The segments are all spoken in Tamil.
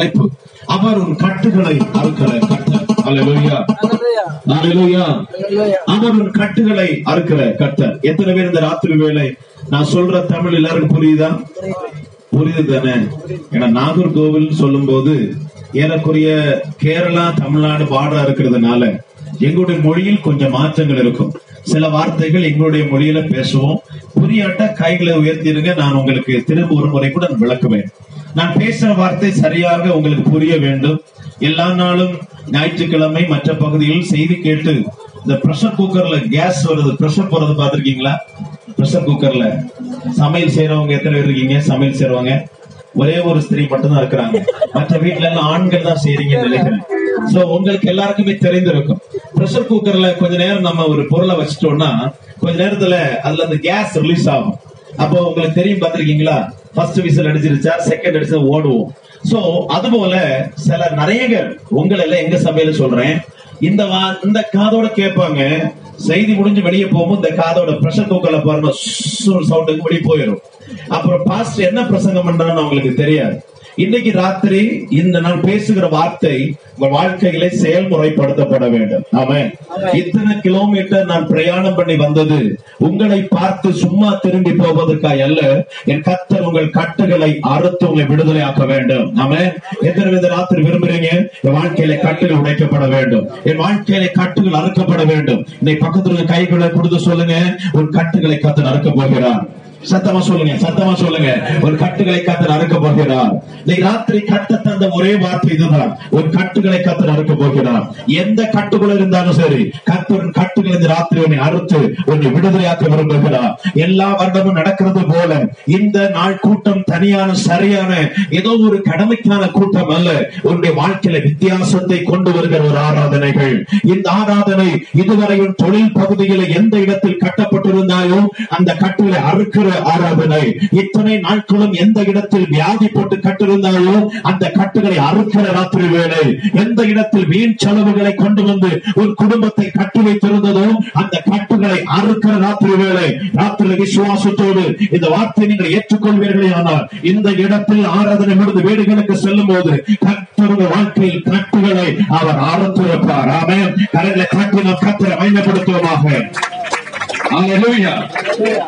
அழைப்பு. அவர் உன் கட்டுகளை அறுக்கிற கர்த்தர். அல்லேலூயா Hallelujah. அல்லேலூயா Hallelujah. அவர் உன் கட்டுகளை அறுக்கிற கர்த்தர். எத்தனை பேர் இந்த ராத்திரி வேளை? நான் சொல்ற தமிழ் எல்லாருக்கும் புரியுதா? புரியுது தானே ஏன்னா நாகர்கோவில் சொல்லும் போது ஏறக்குறைய கேரளா தமிழ்நாடு பார்டரா இருக்கிறதுனால எங்களுடைய மொழியில் கொஞ்சம் மாற்றங்கள் இருக்கும். சில வார்த்தைகள் எங்களுடைய மொழியில பேசுவோம். புரியாட்டா கைகளை உயர்த்திடுங்க. நான் உங்களுக்கு திரும்ப ஒரு முறை கூட விளக்குவேன். நான் பேசுற வார்த்தை சரியாக உங்களுக்கு புரிய வேண்டும். எல்லா நாளும் ஞாயிற்றுக்கிழமை மற்ற பகுதியில் செய்தி கேட்டு இந்த பிரஷர் குக்கர்ல கேஸ் வருது பிரஷர் போறது பாத்திருக்கீங்களா பிரஷர் குக்கர்ல சமையல் செய்யறவங்க எத்தனை பேர் இருக்கீங்க? சமையல் செய்றவங்க. ஒரே ஒரு ஸ்திரீ மட்டும் தான் இருக்கிறாங்க. மற்ற வீட்டுல எல்லாம் ஆண்கள் தான் செய்றீங்கன்னு நினைக்கிறேன் சோ உங்களுக்கு எல்லாருக்குமே தெரிந்திருக்கும். ப்ரெஷர் குக்கர்ல கொஞ்ச நேரம் நம்ம ஒரு பொருளை வச்சிட்டோம்னா கொஞ்ச நேரத்துல அதுல அந்த கேஸ் ரிலீஸ் ஆகும். அப்போ உங்களுக்கு தெரியும் பார்த்திருக்கீங்களா? ஃபர்ஸ்ட் விசில் அடிச்சிருச்சா செகண்ட் அடிச்சு ஓடுவோம். சோ அதுபோல சில நிறைய உங்களை எல்லாம் எங்க சபையில சொல்றேன். இந்த வா- இந்த காதோட கேட்பாங்க. செய்தி முடிஞ்சு வெளியே போகும்போது இந்த காதோட பிரஷர் குக்கர்ல பாருங்க சவுண்டுக்கு வெளியே போயிடும் அப்புறம் பாஸ்ட் என்ன பிரசங்கம் பண்றான்னு அவங்களுக்கு தெரியாது. இன்னைக்கு ராத்திரி இந்த நான் பேசுகிற வார்த்தை உங்க வாழ்க்கையிலே செயல்முறைப்படுத்தப்பட வேண்டும். ஆமென். இத்தனை கிலோமீட்டர் நான் பிரயாணம் பண்ணி வந்தது உங்களை பார்த்து சும்மா திரும்பி போவதற்காக அல்ல என் கத்தர் உங்கள் கட்டுகளை அறுத்து உங்களை விடுதலை ஆக்க வேண்டும். ஆமென். எத்தனை வித ராத்திரி விரும்புறீங்க? என் வாழ்க்கையில கட்டுகள் உடைக்கப்பட வேண்டும். என் வாழ்க்கையில கட்டுகள் அறுக்கப்பட வேண்டும். இன்னைக்கு பக்கத்துல கைகளை கொடுத்து சொல்லுங்க உன் கட்டுகளை கத்தர் அறுக்க போகிறார். சத்தமா சொல்லுங்க சத்தமா சொல்லுங்க. ஒரு கட்டுகளை கத்தர் அறுக்க போகிறார். இன்னைக்கு ராத்திரி கட்ட தந்த ஒரே வார்த்தை இதுதான். ஒரு கட்டுகளை கத்தர் அறுக்க போகிறார். எந்த கட்டுக்குள்ள இருந்தாலும் சரி கத்தர் கட்டுகள் இந்த ராத்திரி உன்னை அறுத்து உன்னை விடுதலையாக்க விரும்புகிறார். எல்லா வருடமும் நடக்கிறது போல இந்த நாள் கூட்டம் தனியான சரியான ஏதோ ஒரு கடமைக்கான கூட்டம் அல்ல. உன்னுடைய வாழ்க்கையில வித்தியாசத்தை கொண்டு வருகிற ஒரு ஆராதனைகள். இந்த ஆராதனை இதுவரையும் தொழில் பகுதியில எந்த இடத்தில் கட்டப்பட்டிருந்தாலும் அந்த கட்டுகளை அறுக்கிற ஆராதனை. இத்தனை நாட்களும் எந்த இடத்தில் வியாதி போட்டு கட்டிருந்தாயோ அந்த கட்டுகளை அறுக்கிற ராத்திரி வேலை எந்த இடத்தில் வீண் செலவுகளை கொண்டு வந்து உன் குடும்பத்தை கட்டி வைத்திருந்ததோ அந்த கட்டுகளை அறுக்கிற ராத்திரி வேலை ராத்திரி விசுவாசத்தோடு இந்த வார்த்தை நீங்கள் ஏற்றுக்கொள்வீர்களே ஆனால் இந்த இடத்தில் ஆராதனை முடிந்து வீடுகளுக்கு செல்லும் போது கத்தருடைய வாழ்க்கையில் கட்டுகளை அவர் அறுத்திருப்பார் ஆமே கரைகளை காட்டி நாம் கத்தரை மையப்படுத்துவோமாக.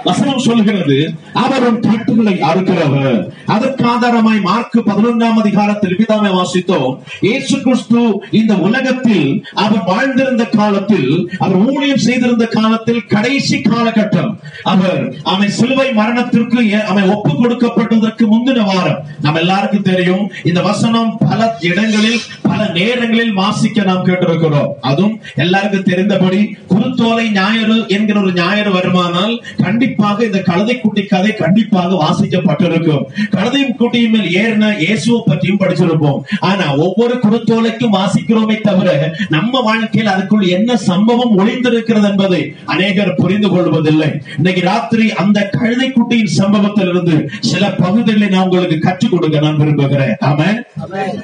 வசனம் சொல்கிறது அவர் உன் கட்டுகளை அறுக்கிறவர். அதற்கு ஆதாரமாய் மார்க் பதினொன்றாம் அதிகாரத்தில் விதாமே வாசித்தோம். இயேசு கிறிஸ்து இந்த உலகத்தில் அவர் வாழ்ந்திருந்த காலத்தில் அவர் ஊழியம் செய்திருந்த காலத்தில் கடைசி காலகட்டம். அவர் அவை சிலுவை மரணத்திற்கு அவை ஒப்பு கொடுக்கப்பட்டதற்கு முந்தின வாரம். நம்ம எல்லாருக்கும் தெரியும் இந்த வசனம் பல இடங்களில் பல நேரங்களில் வாசிக்க நாம் கேட்டிருக்கிறோம். அதுவும் எல்லாருக்கும் தெரிந்தபடி குருத்தோலை ஞாயிறு என்கிற ஒரு ஞாயிறு வருமானால் கண்டிப்பாக இந்த கழுதை குட்டி கதை கண்டிப்பாக வாசிக்கப்பட்டிருக்கும். கழுதை குட்டியின் மேல் ஏறின இயேசுவை பற்றியும் படிச்சிருப்போம். ஆனா ஒவ்வொரு குருத்தோலைக்கும் வாசிக்கிறோமே தவிர நம்ம வாழ்க்கையில் அதுக்குள் என்ன சம்பவம் ஒளிந்திருக்கிறது என்பதை அநேகர் புரிந்து கொள்வதில்லை. இன்னைக்கு ராத்திரி அந்த கழுதை குட்டியின் சம்பவத்திலிருந்து சில பகுதிகளை நான் உங்களுக்கு கற்றுக் கொடுக்க நான் விரும்புகிறேன்.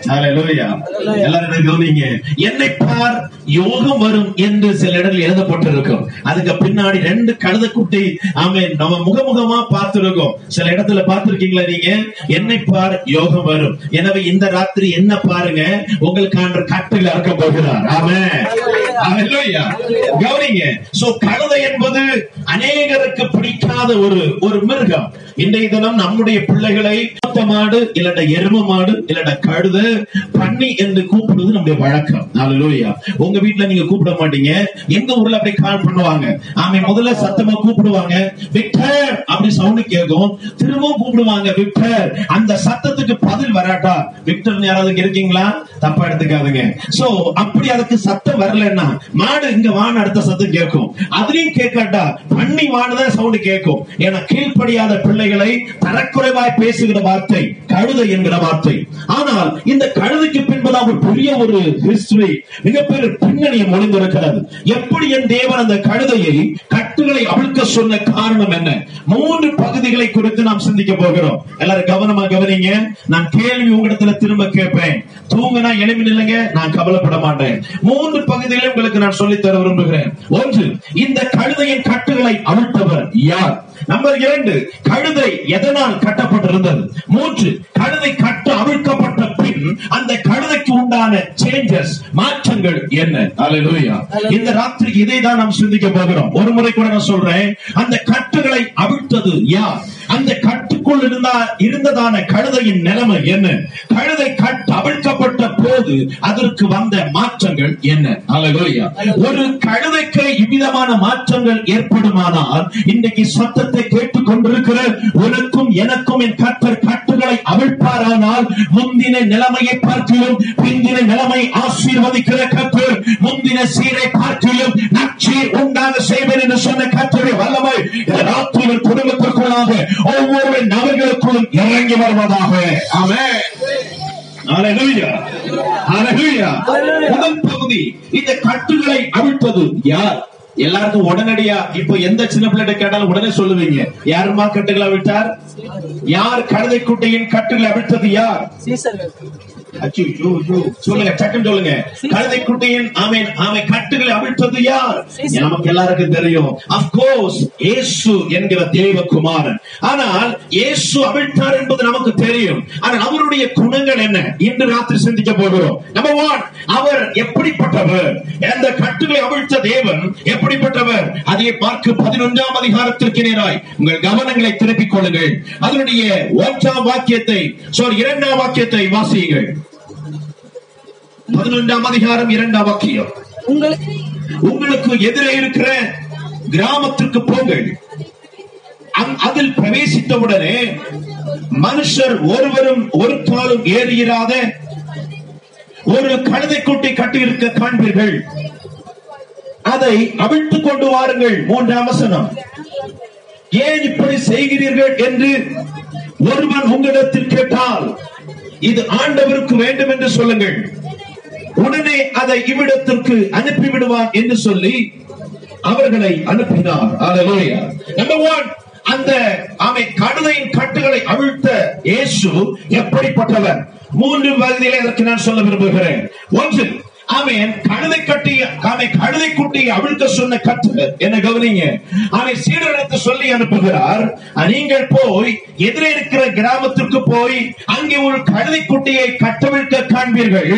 ஹalleluya எல்லாரும் கவனிங்க? என்னை பார் யோகம் வரும் என்று சில இடங்கள் எழுதப்பட்டிருக்கும். அதுக்கு பின்னாடி ரெண்டு குட்டி இருக்கோம் நம்ம முகமுகமா பார்த்திருக்கோம். சில இடத்துல பார்த்திருக்கீங்களா நீங்க? என்னை பார் யோகம் வரும். எனவே இந்த ராத்திரி என்ன பாருங்க? உங்களுக்கான கட்டில் அறுக்க போகிறார். ஆமே கவனிங்க. சோ கழுதை என்பது அநேகருக்கு பிடிக்காத ஒரு ஒரு மிருகம். இன்றைய தினம் நம்முடைய பிள்ளைகளை மாடு இல்லட எரும மாடு இல்லட கழுத பண்ணி என்று கூப்பிடுவது நம்முடைய வழக்கம். ஹalleluya உங்க வீட்டுல நீங்க கூப்பிட மாட்டீங்க. எங்க ஊர்ல அப்படி கால் பண்ணுவாங்க. ஆமே முதல்ல சத்தமா கூப்பிடுவாங்க. விக்டர்! அப்படி சவுண்ட் கேட்கும். திரும்பவும் கூப்பிடுவாங்க விக்டர்! அந்த சத்தத்துக்கு பதில் வராட்டா? விக்டர் யாராவது இருக்கீங்களா? தப்பா எடுத்துக்காதுங்க. சோ அப்படி அதுக்கு சத்தம் வரலன்னா மாடு இங்க வான் அடுத்த சத்தம் கேட்கும். அதுலயும் கேட்காட்டா பண்ணி வானதான் சவுண்ட் கேட்கும். ஏன்னா கீழ்ப்படியாத வார்த்தைகளை தரக்குறைவாய் பேசுகிற வார்த்தை கழுதை என்கிற வார்த்தை. ஆனால் இந்த கழுதைக்கு பின்பதாக ஒரு பெரிய ஒரு ஹிஸ்டரி மிகப்பெரிய பின்னணியம் ஒளிந்திருக்கிறது எப்படி என் தேவன் அந்த கழுதையை கட்டுகளை அவிழ்க்க சொன்ன காரணம் என்ன? மூன்று பகுதிகளை குறித்து நாம் சிந்திக்க போகிறோம். எல்லாரும் கவனமா கவனிங்க. நான் கேள்வி உங்களிடத்துல திரும்ப கேட்பேன். தூங்கினா எளிமை நில்லுங்க நான் கவலைப்பட மாட்டேன். மூன்று பகுதிகளை உங்களுக்கு நான் சொல்லித்தர விரும்புகிறேன். ஒன்று இந்த கழுதையின் கட்டுகளை அவிழ்த்தவர் யார்? நம்பர் இரண்டு கழுதை எதனால் கட்டப்பட்டிருந்தது? மூன்று கழுதை கட்ட அவிழ்க்கப்பட்ட பின் அந்த கழுதைக்கு உண்டான சேஞ்சஸ் மாற்றங்கள் என்ன? அல்லேலூயா இந்த ராத்திரி இதை தான் நாம் சிந்திக்க போகிறோம். ஒரு முறை கூட நான் சொல்றேன் அந்த கட்டுகளை அவிழ்த்தது யார்? அந்த கட்டுக்குள் இருந்தா இருந்ததான கழுதையின் நிலைமை என்ன? கழுதை கட்டு அவிழ்க்கப்பட்ட போது அதற்கு வந்த மாற்றங்கள் என்ன? ஒரு கழுதைக்கு இவ்விதமான மாற்றங்கள் ஏற்படுமானால் இன்றைக்கு சத்தத்தை கேட்டுக் கொண்டிருக்கிற உனக்கும் எனக்கும் என் கர்த்தர் கட்டுகளை அவிழ்ப்பாரானால் முந்தின நிலைமையை பார்க்கிலும் பிந்தின நிலைமை ஆசீர்வதிக்கிற கர்த்தர் முந்தின சீரை பார்க்கிலும் நச்சீர் உண்டாக செய்வேன் என்று சொன்ன கர்த்தருடைய வல்லமை இந்த ராத்திரியின் குடும்பத்திற்குள்ளாக ஒவ்வொரு நபர்களுக்குள்ளும் இறங்கி வருவதாக. முதல் பகுதி இந்த கட்டுகளை அவிழ்த்தது யார்? எல்லாருக்கும் உடனடியா இப்ப எந்த சின்ன பிள்ளை கேட்டாலும் உடனே சொல்லுவீங்க. யாருமா கட்டுகளை அவிழ்த்தார்? யார் கழுதை குட்டையின் கட்டுகளை அவிழ்த்தது யார்? சொல்லுங்க டக்குன்னு சொல்லுங்க. கழுதை குட்டையின் ஆமென் ஆமை கட்டுகளை அவிழ்த்தது யார்? நமக்கு எல்லாருக்கும் தெரியும். அப்கோர்ஸ் இயேசு என்கிற தேவகுமாரன். ஆனால் இயேசு அவிழ்த்தார் என்பது நமக்கு தெரியும். ஆனால் அவருடைய குணங்கள் என்ன? இன்று ராத்திரி சிந்திக்க போகிறோம். நம்பர் ஒன் அவர் எப்படிப்பட்டவர்? அந்த கட்டுகளை அவிழ்த்த தேவன் எப்படிப்பட்டவர்? அதை பார்க்க பதினொன்றாம் அதிகாரத்திற்கு நேராய் உங்கள் கவனங்களை திருப்பிக் கொள்ளுங்கள். அதனுடைய ஒன்றாம் வாக்கியத்தை சாரி இரண்டாம் வாக்கியத்தை வாசியுங்கள். பதினொன்றாம் அதிகாரம் இரண்டாம் வாக்கியம். உங்களுக்கு உங்களுக்கு எதிரே இருக்கிற கிராமத்திற்கு போங்கள். அதில் பிரவேசித்தவுடனே மனுஷர் ஒருவரும் ஒரு காலும் ஏறியிராத ஒரு கழுதை குட்டி கட்டியிருக்க காண்பீர்கள். அதை அவிழ்த்துக் கொண்டு வாருங்கள். மூன்றாம் வசனம். ஏன் இப்படி செய்கிறீர்கள் என்று ஒருவன் உங்களிடத்தில் கேட்டால் இது ஆண்டவருக்கு வேண்டும் என்று சொல்லுங்கள். உடனே அதை இவ்விடத்திற்கு அனுப்பி விடுவான் என்று சொல்லி அவர்களை அனுப்பினார். Hallelujah. Number அந்த ஆமை கடுதையின் கட்டுகளை அவிழ்த்த இயேசு எப்படிப்பட்டவர்? மூன்று பகுதியிலே அதற்கு நான் சொல்ல விரும்புகிறேன். ஒன்று அவன் கழுதை கட்டி அவன் கழுதை குட்டியை அவிழ்க்க சொன்ன கட்டு என்ன கவனிங்க? அவன் சீடரிடத்து சொல்லி அனுப்புகிறார். நீங்கள் போய் எதிரே இருக்கிற கிராமத்திற்கு போய் அங்கே ஒரு கழுதை குட்டியை கட்டவிழ்க்க காண்பீர்கள்.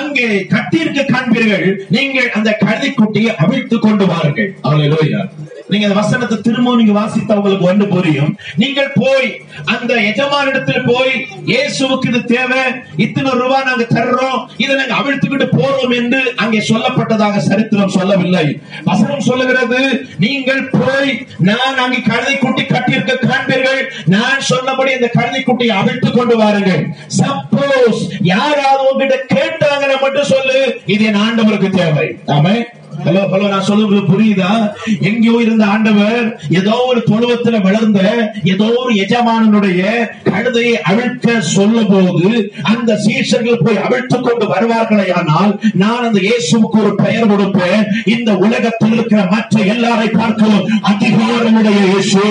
அங்கே கட்டியிருக்க காண்பீர்கள். நீங்கள் அந்த கழுதை குட்டியை அவிழ்த்து கொண்டு வாருங்கள். அவளை நீங்க வசனத்தை திரும்ப நீங்க வாசித்தா உங்களுக்கு ஒன்று புரியும். நீங்கள் போய் அந்த எஜமானிடத்தில் போய் இயேசுவுக்கு இது தேவை இத்தனை ரூபாய் நாங்க தர்றோம் இதை நாங்க அவிழ்த்துக்கிட்டு போறோம் என்று அங்கே சொல்லப்பட்டதாக சரித்திரம் சொல்லவில்லை. வசனம் சொல்லுகிறது நீங்கள் போய் நான் அங்கே கழுதை குட்டி கட்டியிருக்க காண்பீர்கள். நான் சொன்னபடி அந்த கழுதை குட்டியை அவிழ்த்து கொண்டு வாருங்கள். சப்போஸ் யாராவது உங்ககிட்ட கேட்டாங்க மட்டும் சொல்லு இது என் ஆண்டவருக்கு தேவை. ஆமே ஹலோ ஹலோ நான் சொல்லுவது புரியுதா? எங்கேயோ இருந்த ஆண்டவர் ஏதோ ஒரு தொழுவத்துல வளர்ந்த ஏதோ ஒரு எஜமானனுடைய கழுதையை அவிழ்க்க சொல்லும் போது அந்த சீஷர்கள் போய் அவிழ்த்து கொண்டு வருவார்களே ஆனால் நான் அந்த இயேசுவுக்கு ஒரு பெயர் கொடுப்பேன். இந்த உலகத்தில் இருக்கிற மற்ற எல்லாரை பார்க்கவும் அதிகாரமுடைய இயேசு.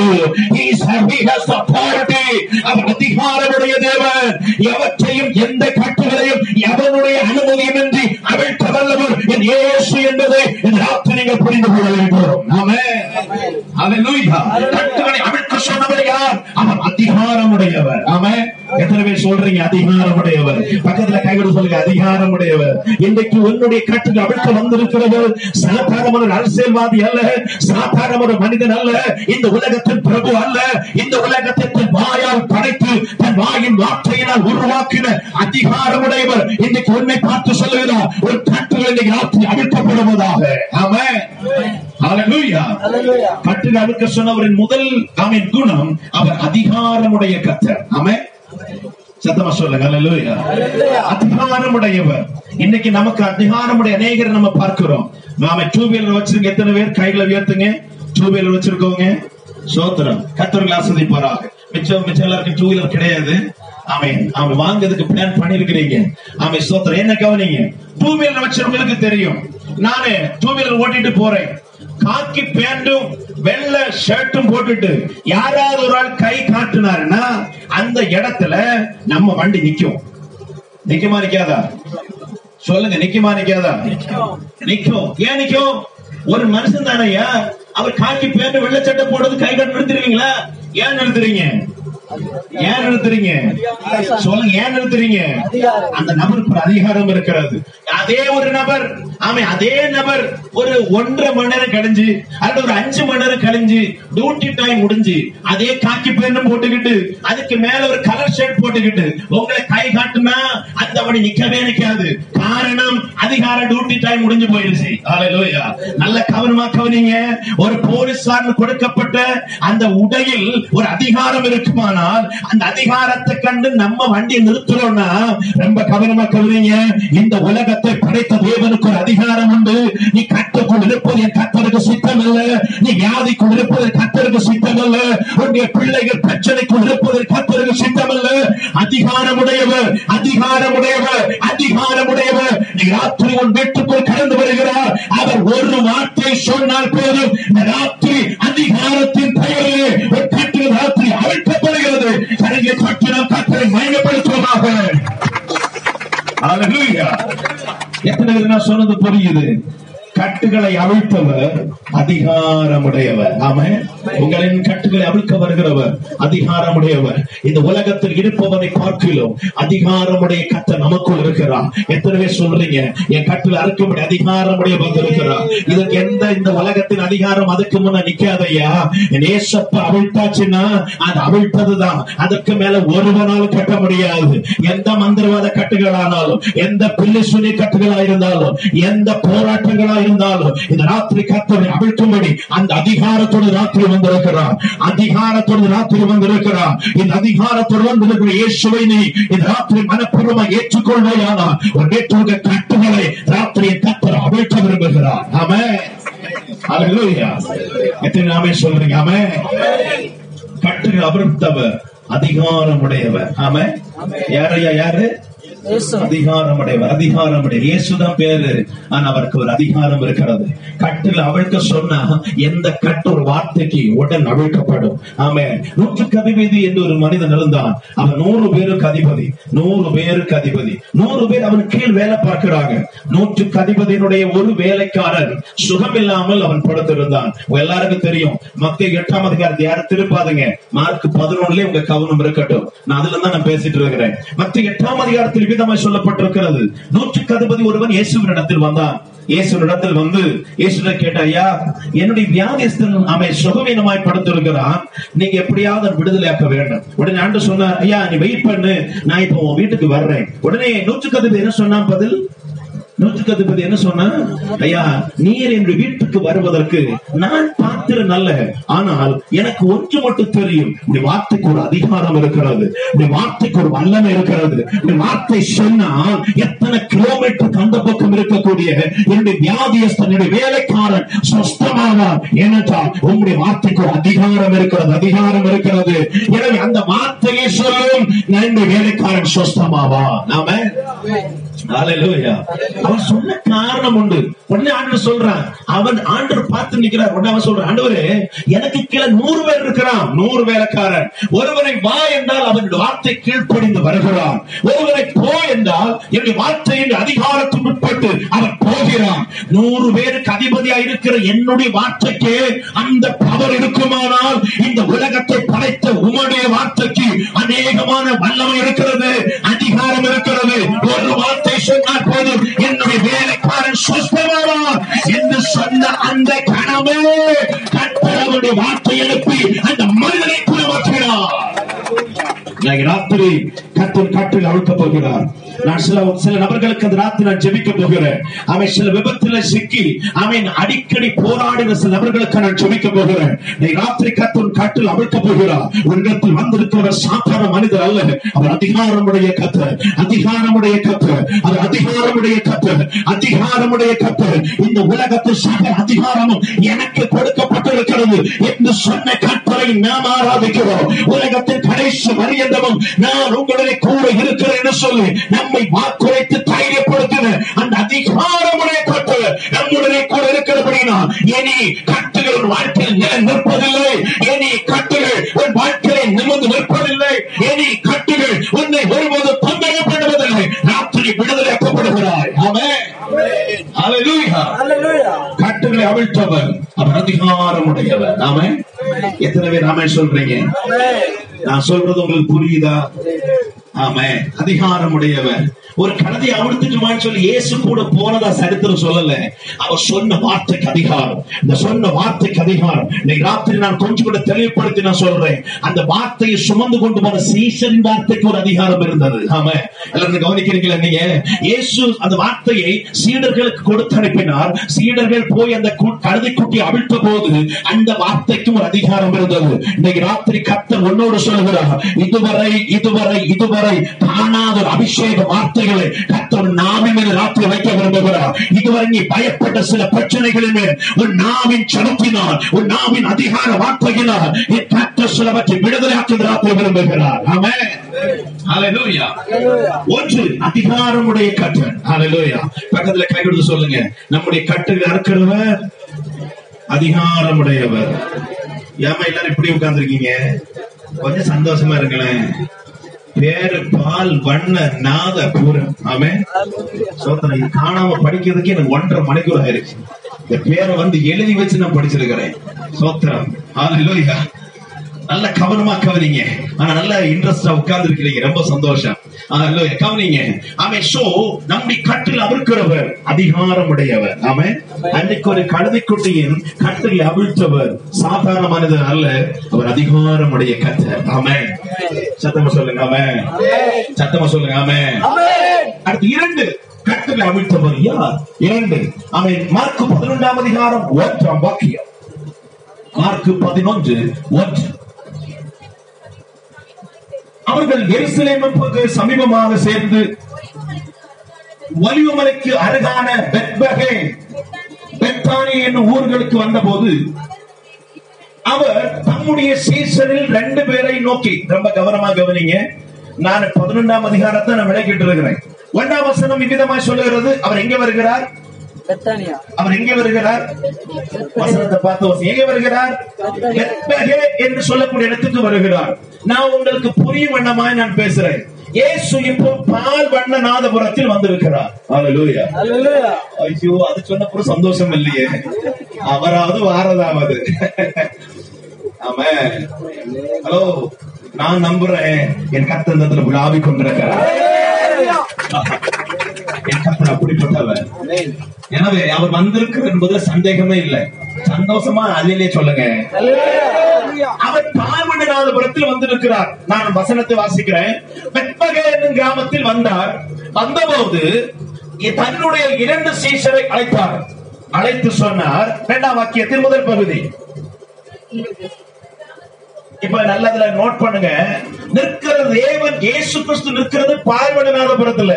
அவர் அதிகாரமுடைய தேவன். எவற்றையும் எந்த கட்டுகளையும் எவனுடைய அனுமதியுமின்றி அவிழ்க்க வல்லவர் என் இயேசு என்பதை. இந்த நீங்கள் புரிந்து கொள்ள வேண்டும். கட்டுகளை சொன்னவர் யார்? அவர். எத்தனை பேர் சொல்றீங்க? அதிகாரமுடையவர். பக்கத்துல கைவிட சொல்லுங்க அதிகாரமுடையவர். இன்றைக்கு உன்னுடைய கட்டுகள் சாதாரண ஒரு அரசியல்வாதி அல்ல. சாதாரண ஒரு மனிதன் அல்ல. இந்த உலகத்தின் பிரபு அல்ல. இந்த உலகத்தை தன் வாயால் படைத்து தன் வாயின் வார்த்தையினால் உருவாக்கின அதிகாரமுடையவர். இன்றைக்கு உன்னை பார்த்து சொல்லுகிறார் ஒரு கட்டுகள் இன்றைக்கு ராத்திரி கட்டுகள் அவிழ்க்க சொன்னவரின் முதல் ஆமென் குணம் அவர் அதிகாரமுடைய கத்தர் ஆமென். சத்தமா சொல்லுங்க அதிகாரமுடையவர். இன்னைக்கு நமக்கு அதிகாரமுடைய அநேகரை நம்ம பார்க்கிறோம். நாம டூ வீலர் வச்சிருக்க எத்தனை பேர்? கைகளை உயர்த்துங்க. டூ வீலர் வச்சிருக்கோங்க சோத்திரம். கத்தர்கள் ஆஸ்வதிப்பாராக மிச்சம் மிச்சம் எல்லாருக்கும் டூ வீலர் கிடையாது. அவன் அவன் வாங்குறதுக்கு பிளான் பண்ணிருக்கிறீங்க அவன் சோத்திரம் என்ன கவனிங்க? டூ வீலர் வச்சிருக்கவங்களுக்கு தெரியும். நானு டூ வீலர் ஓட்டிட்டு போறேன். காக்கி பேண்டும் வெள்ளை ஷர்ட்டும் போட்டுட்டு யாராவது ஒரு ஆள் கை காட்டுனாருன்னா அந்த இடத்துல நம்ம வண்டி நிக்கும். நிக்குமா நிக்காதா? சொல்லுங்க நிக்குமா நிக்காதா? நிக்கும். ஏன் நிக்கும்? ஒரு மனுஷன் தானையா அவர் காக்கி பேண்ட் வெள்ளச்சட்டை போடுறது கை காட்டு நிறுத்துறீங்களா ஏன் நிறுத்துறீங்க? ஏன் நிறுத்துறீங்க? சொல்லுங்க ஏன் நிறுத்துறீங்க? அந்த நபருக்கு ஒரு அதிகாரம் இருக்கிறது. அதே ஒரு நபர் ஆமா அதே நபர் ஒரு ஒன்றரை மணி நேரம் கழிஞ்சு அல்லது ஒரு அஞ்சு மணி நேரம் கழிஞ்சு டியூட்டி டைம் முடிஞ்சு அதே காக்கி பேண்ட் போட்டுக்கிட்டு அதுக்கு மேல ஒரு கலர் ஷர்ட் போட்டுக்கிட்டு உங்களை கை காட்டுனா அந்த மணி நிக்கவே நிக்காது. காரணம் அதிகார டியூட்டி டைம் முடிஞ்சு போயிருச்சு ஹalleluya நல்ல கவனமா கவனிங்க. ஒரு போலீஸார் கொடுக்கப்பட்ட அந்த உடையில் ஒரு அதிகாரம் ஆனால் அந்த அதிகாரத்தை கண்டு நம்ம வண்டி நிறுத்துறோம்னா ரொம்ப கவனமா கவனிங்க இந்த உலகத்தை படைத்த தேவனுக்கு ஒரு அதிகாரம் உண்டு. நீ கட்டுக்குள் இருப்பது என் கத்தருக்கு சித்தம் அல்ல நீ வியாதிக்குள் இருப்பது கத்தருக்கு சித்தம் அல்ல உன்னுடைய பிள்ளைகள் பிரச்சனைக்குள் இருப்பது கத்தருக்கு சித்தம் அல்ல அதிகாரமுடையவர் அதிகாரமுடையவர் அதிகாரமுடையவர். நீ ராத்திரி உன் வீட்டுக்குள் கடந்து வருகிறார். அவர் ஒரு வார்த்தை சொன்னால் போதும். ராத்திரி அதிகாரத்தின் பெயரிலே ராத்திரி கட்டில் ராத்திரி அழைக்கப்படுகிறது கரையை கத்தரை மயப்படுத்துவதாக எத்தனை நான் சொன்னது புரியுது? கட்டுகளை அவிழ்த்தவர் அதிகாரமுடையவர். ஆம. உங்களின் கட்டுகளை அவிழ்க்க வருகிறவர் அதிகாரமுடையவர். இந்த உலகத்தில் இருப்பவனை பார்க்கிலும் அதிகாரமுடைய கத்த நமக்குள் இருக்கிறார். எத்தனை பேர் சொல்றீங்க? என் கட்டில் அறுக்கும்படி அதிகாரமுடைய வந்திருக்கிறார் இதற்கு எந்த இந்த உலகத்தின் அதிகாரம் அதுக்கு முன்ன நிக்காதையா என் ஏசப்ப அவிழ்த்தாச்சுன்னா அது அவிழ்த்ததுதான் அதற்கு மேல ஒருவனாலும் கட்ட முடியாது. எந்த மந்திரவாத கட்டுகளானாலும் எந்த பில்லி சுனி கட்டுகளா இருந்தாலும் எந்த போராட்டங்களா இருந்தாலும் இந்த ராத்திரி கத்தரை அவிழ்க்கும்படி அந்த அதிகாரத்தோடு ராத்திரி வந்திருக்கிறார். அதிகாரத்தோடு ராத்திரி வந்திருக்கிறார். இந்த அதிகாரத்தோடு வந்திருக்கிற இயேசுவை நீ இந்த ராத்திரி மனப்பூர்வமாக ஏற்றுக்கொள்வாயானா ஒரு நேற்றுக கட்டுகளை ராத்திரியை கத்தர் அவிழ்க்க விரும்புகிறார். ஆமே எத்தனை நாமே சொல்றீங்க? ஆமே கட்டுகள் அவிழ்த்தவர் அதிகாரம் உடையவர். ஆமே யாரையா யாரு? அதிகாரம் உடையவர் அதிகாரம் அதிகாரமுடைய இயேசுதான் பேரு. ஆனா அவருக்கு ஒரு அதிகாரம் இருக்கிறது. கட்டில் அவிழ்க்க சொன்னா எந்த கட்டு ஒரு வார்த்தைக்கு உடன் அவிழ்க்கப்படும். ஆமே நூற்றுக்கு அதிபதி என்று ஒரு மனிதன் இருந்தான் அவன் நூறு பேருக்கு அதிபதி. நூறு பேருக்கு அதிபதி. நூறு பேர் அவன் கீழ் வேலை பார்க்கிறாங்க. நூற்றுக்கு அதிபதியினுடைய ஒரு வேலைக்காரர் சுகம் இல்லாமல் அவன் படுத்திருந்தான். எல்லாருக்கும் தெரியும். மத்திய எட்டாம் அதிகாரத்தை யாரும் திருப்பாதுங்க மார்க் பதினொன்னுலயே உங்க கவனம் இருக்கட்டும். நான் அதுல தான் நான் பேசிட்டு இருக்கிறேன். மத்திய எட்டாம் அதிகாரத்தில் விதமாய் சொல்லப்பட்டிருக்கிறது. நூற்றுக்கு அதிபதி ஒருவன் இயேசுவினிடத்தில் வந்தான். இயேசுவினிடத்தில் வந்து இயேசுட கேட்ட ஐயா என்னுடைய வியாதிஸ்தன் அவன் சுகவீனமாய் படுத்திருக்கிறான். நீங்க எப்படியாவது விடுதலை விடுதலையாக்க வேண்டும். உடனே ஆண்டு சொன்னார் ஐயா நீ வெயிட் பண்ணு. நான் இப்போ உன் வீட்டுக்கு வர்றேன். உடனே நூற்றுக்கு அதிபதி என்ன சொன்னான் பதில்? நூற்றுக்கு அதிபதி என்ன சொன்னா ஐயா நீர் என்று வீட்டுக்கு வருவதற்கு நான் பாத்திரம் நல்ல. ஆனால் எனக்கு ஒன்று மட்டும் தெரியும். இந்த வார்த்தைக்கு ஒரு அதிகாரம் இருக்கிறது. இந்த வார்த்தைக்கு ஒரு வல்லமை இருக்கிறது. இந்த வார்த்தை சொன்னால் எத்தனை கிலோமீட்டர் கந்த பக்கம் இருக்கக்கூடிய என்னுடைய வியாதியஸ்தன் என்னுடைய வேலைக்காரன் சொஸ்தமானார் ஏனென்றால் உங்களுடைய வார்த்தைக்கு ஒரு அதிகாரம் இருக்கிறது அதிகாரம் இருக்கிறது. எனவே அந்த வார்த்தையை சொல்லும் நான் என்னுடைய வேலைக்காரன் சொஸ்தமாவா நாம அவன் சொன்ன காரணம் உண்டு. உடனே ஆண்டு சொல்றான் அவன் ஆண்டு பார்த்து நிக்கிறார் உடனே அவன் சொல்றான் ஆண்டவரே எனக்கு கீழே நூறு பேர் இருக்கிறான். நூறு வேலைக்காரன். ஒருவனை வா என்றால் அவன் வார்த்தை கீழ்ப்படிந்து வருகிறான். ஒருவனை போ என்றால் என்னுடைய வார்த்தையின் அதிகாரத்துக்கு உட்பட்டு அவன் போகிறான். நூறு பேருக்கு அதிபதியா இருக்கிற என்னுடைய வார்த்தைக்கு அந்த பவர் இருக்குமானால் இந்த உலகத்தை படைத்த உம்முடைய வார்த்தைக்கு அநேகமான வல்லமை இருக்கிறது அதிகாரம் இருக்கிறது. ஒரு வார்த்தை சொன்னால் போதும். என்னுடைய வேலைக்காரன் சுஸ்தமாவான் என்று சொன்ன அந்த கணமே கட்டளவுடைய வார்த்தை எழுப்பி அந்த மனிதனை குணமாக்கிறார் ராத்திரி கத்தர் கட்டில் அழுத்த போகிறார். நான் சில சில நபர்களுக்கு அந்த ராத்திரி நான் ஜெபிக்க போகிறேன். அவன் சில விபத்துல சிக்கி அவன் அடிக்கடி போராடின சில நபர்களுக்கு நான் ஜெபிக்க போகிறேன். நீ ராத்திரி கத்தர் கட்டில் அவிழ்க்க போகிறார் உன்னிடத்தில் வந்திருக்கிறவர் சாதாரண மனிதர் அல்ல. அவர் அதிகாரமுடைய கத்தர் அதிகாரமுடைய கத்தர் அவர் அதிகாரமுடைய கத்தர் அதிகாரமுடைய கத்தர் இந்த உலகத்து சக அதிகாரமும் எனக்கு கொடுக்கப்பட்டிருக்கிறது என்று சொன்ன கற்பனை நாம் ஆராதிக்கிறோம். உலகத்தின் கடைசி மரியந்தமும் நான் உங்களுடைய கூட இருக்கிறேன் என்று சொல்லி நம்ம வாக்குரைத்து தைரியப்படுத்தின அந்த அதிகாரமுடைய கத்தர் நம்முடைய கூட இருக்கிறபடினா இனி கட்டுகள் உன் வாழ்க்கையில் நிலை நிற்பதில்லை. இனி கட்டுகள் உன் வாழ்க்கையில் நிமிர்ந்து நிற்பதில்லை. இனி கட்டுகள் உன்னை ஒருபோது தொந்தரப்படுவதில்லை ராத்திரி விடுதலையாக்கப்படுகிறாய் ஆமென். Hallelujah. கட்டுகளை கட்டளை அவிழ்த்தவர். அவர் அதிகாரம் உடையவர் ஆமே எத்தனை பேர் ஆமே சொல்றீங்க? நான் சொல்றது உங்களுக்கு புரியுதா? ஆமா. அதிகாரம் உடையவர் ஒரு கழுதை அவிழ்த்துட்டுமான்னு சொல்லி இயேசு கூட போனதா சரித்திரம் சொல்லல. அவர் சொன்ன வார்த்தைக்கு அதிகாரம். இந்த சொன்ன வார்த்தைக்கு அதிகாரம். இன்னைக்கு ராத்திரி நான் கொஞ்சம் கூட தெளிவுபடுத்தி நான் சொல்றேன். அந்த வார்த்தையை சுமந்து கொண்டு வர சீசரின் வார்த்தைக்கு ஒரு அதிகாரம் இருந்தது. ஆமா. எல்லாரும் கவனிக்கிறீங்களா நீங்க? இயேசு அந்த வார்த்தையை சீடர்களுக்கு கொடுத்து அனுப்பினார். சீடர்கள் போய் அந்த கு- கழுதை குட்டி அவிழ்த்த போது அந்த வார்த்தைக்கும் ஒரு அதிகாரம் இருந்தது. இன்னைக்கு ராத்திரி கத்தர் உன்னோட சொல்லுகிறார். இதுவரை இதுவரை இதுவரை காணாத ஒரு அபிஷேக வார்த்தைகளை கத்தர் நாவின் மீது ராத்திரி வைக்க விரும்புகிறார். இதுவரை நீ பயப்பட்ட சில பிரச்சனைகளின் மேல் உன் நாவின் செலுத்தினார் உன் நாவின் அதிகார வார்த்தையினால் என் கத்தர் சிலவற்றை விடுதலையாக்கி ராத்திரி விரும்புகிறார். ஹalleluya. ஒன்று அதிகாரமுடைய ஹalleluya. பக்கத்துல கை கொடுத்து சொல்லுங்க. நம்முடைய கட்டுகள் அறுக்கிறவர் அதிகாரமுடையவர். ஏமா எல்லாரும் இப்படி உட்கார்ந்துருக்கீங்க? கொஞ்சம் சந்தோஷமா இருங்களேன். பேரு பால் வண்ண நாத பூரம். ஆமே சோத்தனை காணாம படிக்கிறதுக்கு எனக்கு ஒன்றரை மணிக்கூர் ஆயிருச்சு இந்த பேரை வந்து எழுதி வச்சு நான் படிச்சிருக்கிறேன். சோத்திரம். ஹalleluya நல்ல கவனமா கவனிங்க. ஆனா நல்ல இன்ட்ரெஸ்டா உட்கார்ந்து இருக்கிறீங்க ரொம்ப சந்தோஷம். கவனிங்க. ஆமே ஷோ நம்பி கட்டில் அவிழ்க்கிறவர் அதிகாரமுடையவர். ஆமே அன்னைக்கு ஒரு கழுதைக்குட்டியின் கட்டில் அவிழ்த்தவர் சாதாரண மனிதர் அல்ல அவர் அதிகாரமுடைய கத்தர். ஆமே. சத்தமா சொல்லுங்க ஆமே. சத்தமா சொல்லுங்க ஆமே. அடுத்து இரண்டு கட்டில் அவிழ்த்தவர் யார்? இரண்டு ஆமே மார்க்கு பதினொன்றாம் அதிகாரம் ஒன்றாம் வாக்கியம். மார்க்கு பதினொன்று ஒன்று. அவர்கள் எருசலேமுக்கு சமீபமாக சேர்ந்து வலிவமலைக்கு அருகான பெத்பகே பெத்தானி என்னும் ஊர்களுக்கு வந்தபோது அவர் தம்முடைய சீசனில் ரெண்டு பேரை நோக்கி ரொம்ப கவனமா கவனிங்க நான் பதினொன்றாம் அதிகாரத்தை நான் விளக்கிட்டு இருக்கிறேன். ஒன்றாம் வசனம் இவ்விதமாய் சொல்லுகிறது அவர் எங்க வருகிறார்? அவர் எங்கே வருகிறார்? வசனத்தை பார்த்து வசனம். எங்கே வருகிறார்? என்று சொல்லக்கூடிய இடத்துக்கு வருகிறார். நான் உங்களுக்கு புரியும் வண்ணமாய் நான் பேசுறேன். இயேசு இப்போ பால் வண்ண நாதபுரத்தில் வந்திருக்கிறார் ஐயோ அது சொன்னப்புறம் சந்தோஷம் இல்லையே. அவராவது வாரதாவது. ஆமா ஹலோ நான் நம்புறேன். என் கத்தந்தத்துல விழாவி கொண்டிருக்கிறார். அப்படிப்பட்டவர். எனவே அவர் வந்திருக்கிறார் என்பதுல சந்தேகமே இல்லை. சந்தோஷமா அதிலே சொல்லுங்க. அவர் பார்வனாதபுரத்தில் வந்திருக்கிறார். நான் வசனத்தை வாசிக்கிறேன். பெத்பகே என்னும் கிராமத்தில் வந்தார். வந்தபோது தன்னுடைய இரண்டு சீஷரை அழைத்தார். அழைத்து சொன்னார். இரண்டாம் வாக்கியத்தின் முதல் பகுதி. இப்ப நல்லதுல நோட் பண்ணுங்க. நிற்கிறது தேவன் இயேசு கிறிஸ்து நிற்கிறது பார்வனாதபுரத்துல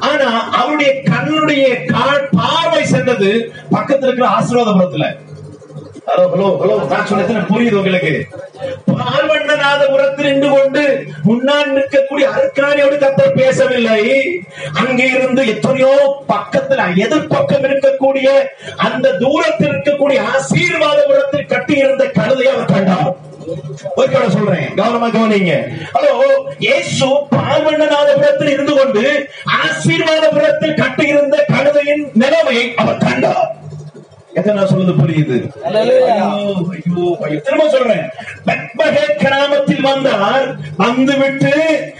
ஆனா அவருடைய கண்ணுடைய கா- பார்வை சென்றது பக்கத்துல இருக்கிற ஆசீர்வாதபுரத்துல. ஹலோ ஹலோ ஹலோ நான் சொன்னது புரியுது உங்களுக்கு. பார்வண்ணநாதபுரத்தில் நின்று கொண்டு முன்னால் நிற்கக்கூடிய அருக்காணியோடு கத்தர் பேசவில்லை. அங்கே இருந்து எத்தனையோ பக்கத்துல எதிர்பக்கம் இருக்கக்கூடிய அந்த தூரத்தில் இருக்கக்கூடிய ஆசீர்வாதபுரத்தில் கட்டி இருந்த கழுதை அவர் கண்டார். ஒரு சொல்றேன். கவனமா கவனிங்க. ஹலோ இயேசு பார்வண்ணநாதபுரத்தில் இருந்து கொண்டு ஆசீர்வாதபுரத்தில் கட்டியிருந்த கழுதையின் நிலைமையை அவர் கண்டார். நான் சொல்றது புரியுது. திரும்ப சொல்றேன். கிராமத்தில் வந்தார். வந்துவிட்டு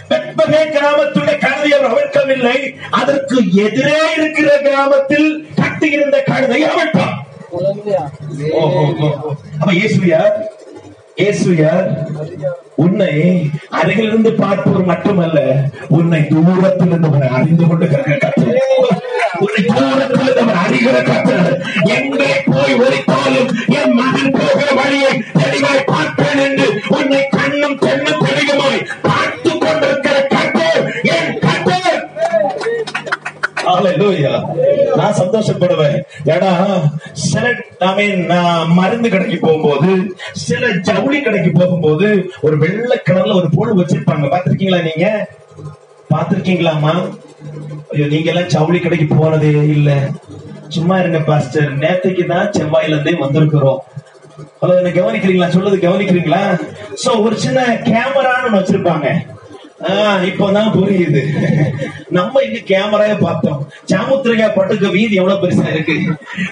பெத்பகே கிராமத்துடைய கழுதை அவர் அவிழ்க்கவில்லை. அதற்கு எதிரே இருக்கிற கிராமத்தில் கட்டியிருந்த கழுதை ஓஹோ. அப்ப இயேசுயார் உன்னை அருகிலிருந்து பார்ப்பவர் மட்டுமல்ல உன்னை தூரத்தில் இருந்தவர் அறிந்து கொண்டு உன்னை தூரத்தில் இருந்தவர் அறிகிற கத்தர் எங்கே போய் ஒழித்தாலும் என் மகன் போகிற வழியை தெளிவாய் பார்ப்பேன் என்று உன்னை கண்ணும் கண்ணும் தெளிவுமாய் பார்த்து கொண்டிருக்கிற கத்தர் என் கத்தர் Hallelujah. நான் சந்தோஷப்படுவேன். ஏன்னா சில I நான் மருந்து கடைக்கு போகும்போது சில ஜவுளி கடைக்கு போகும்போது ஒரு வெள்ளை கலர்ல ஒரு பொருள் வச்சிருப்பாங்க. பாத்திருக்கீங்களா நீங்க? பாத்திருக்கீங்களாமா ஐயோ நீங்க எல்லாம் ஜவுளி கடைக்கு போனதே இல்ல. சும்மா இருங்க பாஸ்டர். நேத்துக்கு தான் செவ்வாயில இருந்தே வந்திருக்கிறோம். ஹலோ என்ன கவனிக்கிறீங்களா? சொல்றது கவனிக்கிறீங்களா? சோ ஒரு சின்ன கேமரான்னு வச்சிருப்பாங்க. இப்பதான் புரியுது. நம்ம இங்க கேமராய பார்த்தோம். சாமுத்திரையா பட்டுக்க வீதி எவ்வளவு பெருசா இருக்கு?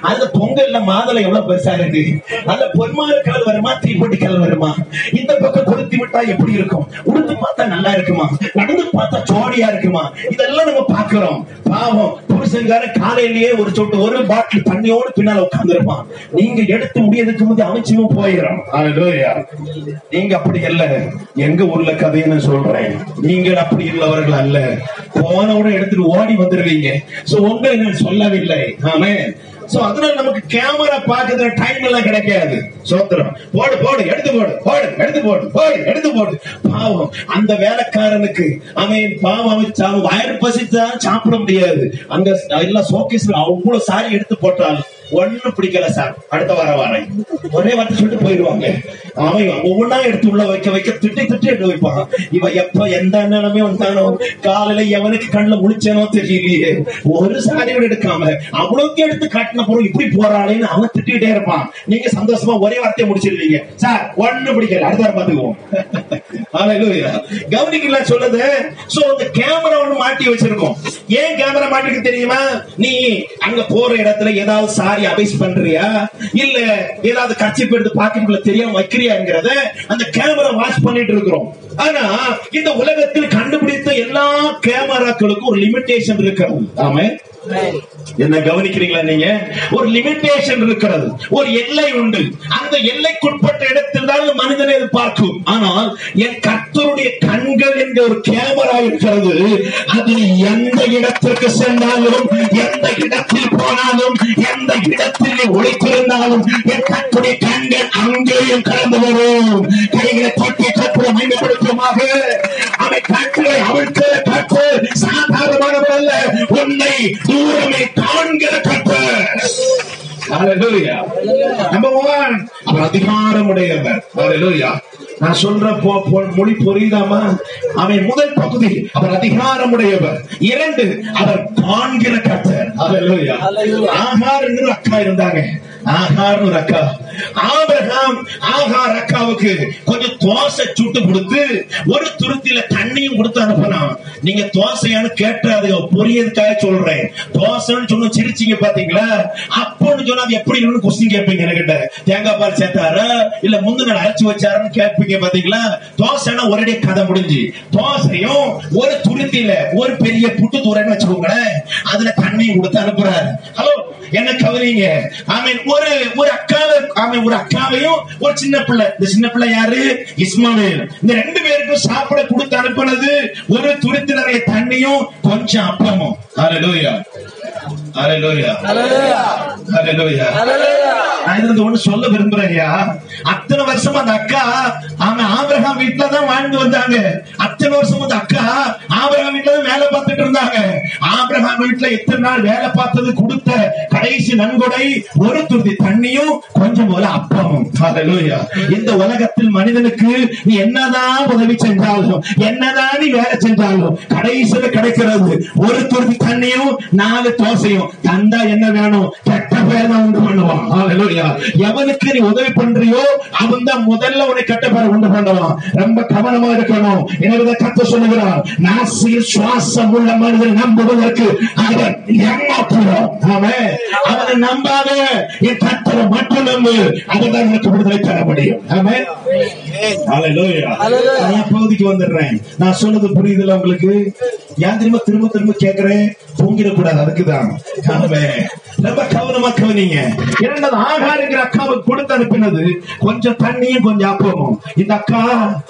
அந்த பொங்கல்ல மாதளை எவ்வளவு பெருசா இருக்கு? அந்த பொன்மாறு கால் வருமா தீப்பெட்டி கால் வருமா? இந்த பக்கம் கொளுத்தி விட்டா எப்படி இருக்கும்? உடுத்து பார்த்தா நல்லா இருக்குமா? நடந்து பார்த்தா ஜோடியா இருக்குமா? இதெல்லாம் நம்ம பாக்குறோம் பாவம் புருஷன்கார காலையிலேயே ஒரு சொட்டு ஒரு பாட்டில் தண்ணியோடு பின்னால உட்கார்ந்துருப்பான். நீங்க எடுத்து முடியதுக்கு முந்தைய அமைச்சும் போயிடும். நீங்க அப்படி அல்ல எங்க ஊர்ல கதையை நான் சொல்றேன். நீங்கள் அப்படி உள்ளவர்கள் அல்ல. போனவுடன் எடுத்துட்டு ஓடி வந்துருவீங்க. சோ உங்களை நான் சொல்லவில்லை. ஆமே சோ அதனால நமக்கு கேமரா பாக்குற டைம் எல்லாம் கிடைக்காது. சோத்திரம். போடு போடு எடுத்து போடு போடு எடுத்து போடு போடு எடுத்து போடு. பாவம். அந்த வேலைக்காரனுக்கு அவன் பாவம் அவன் சா- வயிறு பசிச்சா சாப்பிட முடியாது. அந்த எல்லாம் சோகேஸ்ல அவ்வளவு சாரி எடுத்து போட்டாலும். ஒண்ணும் பிடிக்கல சார். அடுத்த வார வாரம். ஒரே வார்த்தை சொல்லிட்டு போயிடுவாங்க. அவன் ஒவ்வொன்னா எடுத்து உள்ள வைக்க வைக்க திட்டி திட்டி எடுத்து வைப்பான். இவன் எப்ப எந்த நிலைமை வந்தானோ காலையில எவனுக்கு கண்ணுல முடிச்சேனோ தெரியலையே. ஒரு சாரியோட எடுக்காம அவ்வளவுக்கு எடுத்து காட்டின பொருள் இப்படி போறாளேன்னு அவன் திட்டிகிட்டே இருப்பான். நீங்க சந்தோஷமா ஒரே வார்த்தையை முடிச்சிருவீங்க. சார் ஒண்ணும் பிடிக்கல. அடுத்த வாரம் பாத்துக்குவோம் கவனிக்கல சொல்லுது. சோ அந்த கேமரா ஒண்ணு மாட்டி வச்சிருக்கோம். ஏன் கேமரா மாட்டிருக்கு தெரியுமா? நீ அங்க போற இடத்துல ஏதாவது சாரி அபைஸ் பண்றியா? இல்ல ஏதாவது கட்சி எடுத்து பாக்கெட்டுக்குள்ள தெரியாம வைக்கிறியாங்கிறத அந்த கேமரா வாட்ச் பண்ணிட்டு இருக்கிறோம். ஆனா இந்த உலகத்தில் கண்டுபிடித்த எல்லா கேமராக்களுக்கும் ஒரு லிமிடேஷன் இருக்கிறது ஆமா என்ன கவனிக்கிறீங்களா நீங்க? ஒரு லிமிட்டேஷன் இருக்கிறது. ஒரு எல்லை உண்டு. அந்த எல்லைக்குட்பட்ட இடத்தில் தான் மனிதனை பார்க்கும். ஆனால் என் கத்தருடைய கண்கள் என்ற ஒரு கேமரா இருக்கிறது. அது எந்த இடத்திற்கு சென்றாலும் எந்த இடத்தில் போனாலும் எந்த இடத்தில் நீ ஒளித்திருந்தாலும் என் கத்துடைய கண்கள் அங்கேயும் கடந்து வரும். கைகளை தொட்டி கற்பனை மேம்படுத்துமாக அவை கற்களை அவிழ்த்து கற்று சாதாரணமானவர் அல்ல. உன்னை தூரமே கற்பர் Hallelujah. Number one, அவர் அதிகாரம் உடையவர். நான் சொல்ற மொழி புரியுதாமா? அவன் முதல் பகுதி அவர் அதிகாரம் உடையவர் இரண்டு அவர் காண்கிற கர்த்தர். ஆகார் என்று அக்கா இருந்தாங்க. ஆகார்னு ஒரு அக்கா ஆபிரகாம் ஆகார் அக்காவுக்கு கொஞ்சம் தோசை சுட்டு கொடுத்து ஒரு துருத்தில தண்ணியும் கொடுத்து அனுப்பினான் நீங்க தோசையான்னு கேட்டு அது புரியதுக்காக சொல்றேன். தோசைன்னு சொன்ன சிரிச்சீங்க பாத்தீங்களா? அப்போன்னு சொன்னா அது எப்படி இருக்குன்னு கொஸ்டின் கேட்பீங்க என்கிட்ட. தேங்காய் பால் சேர்த்தாரா? இல்ல முந்தின அரைச்சு வச்சாருன்னு கேட்பீங்க பாத்தீங்களா? தோசைன்னா ஒரே கதை முடிஞ்சு. தோசையும் ஒரு துருத்தில ஒரு பெரிய புட்டு தூரன்னு வச்சுக்கோங்களேன். அதுல தண்ணியும் கொடுத்து அனுப்புறாரு. ஹலோ என்ன கவனிங்க மீன் ஒரு ஒரு அக்காவை அவன் ஒரு அக்காவையும் ஒரு சின்ன பிள்ளை. இந்த சின்ன பிள்ளை யாரு? இஸ்மாவேல். இந்த ரெண்டு பேருக்கும் சாப்பிட கொடுத்து அனுப்புனது ஒரு துருத்தி நிறைய தண்ணியும் கொஞ்சம் அப்பமும். நான் இதுல ஒண்ணு சொல்ல விரும்புறேன்யா. அத்தனை வருஷம் அந்த அக்கா அவன் ஆபிரகாம் வீட்டுல தான் வாழ்ந்து வந்தாங்க. அத்தனை வருஷம் அந்த அக்கா ஆபிரகாம் வீட்டுல தான் வேலை பார்த்துட்டு இருந்தாங்க. ஆபிரகாம் வீட்டுல எத்தனை நாள் வேலை பார்த்தது கொடுத்த கடைசி நன்கொடை ஒரு துருதி தண்ணியும் கொஞ்சம் போல அப்பமும். இந்த உலகத்தில் மனிதனுக்கு நீ என்னதான் உதவி செஞ்சாலும் என்னதான் நீ வேலை செஞ்சாலும் கடைசியில கிடைக்கிறது ஒரு துருதி தண்ணியும் நாலு தோசையும். தந்தா என்ன வேணும்? கெட்ட பேர் தான் உண்டு பண்ணுவான். எவனுக்கு நீ உதவி பண்றியோ அவன் தான் முதல்ல உன்னை கெட்ட பேரை உண்டு பண்ணுவான் ரொம்ப கவனமா இருக்கணும். எனவே கத்த சொல்லுகிறான் நாசியில் சுவாசம் உள்ள மனிதன் நம்புவதற்கு அவன் ஏமாற்றுவான். ஆமென். அவனை நம்பாத. என் கத்தரை மட்டும் நம்பு. அதுதான் உனக்கு விடுதலை தர முடியும். என் பகுதிக்கு வந்துடுறேன். நான் சொன்னது புரியுதுல உங்களுக்கு? ஏன் திரும்ப திரும்ப திரும்ப கேட்கிறேன் தூங்கிடக்கூடாது. அதுக்குதான். ரொம்ப கவனமா கவனிங்க இரண்டாவது ஆகாருங்கிற அக்காவுக்கு கொடுத்து அனுப்பினது கொஞ்சம் தண்ணியும் கொஞ்சம் அப்பமும். இந்த அக்கா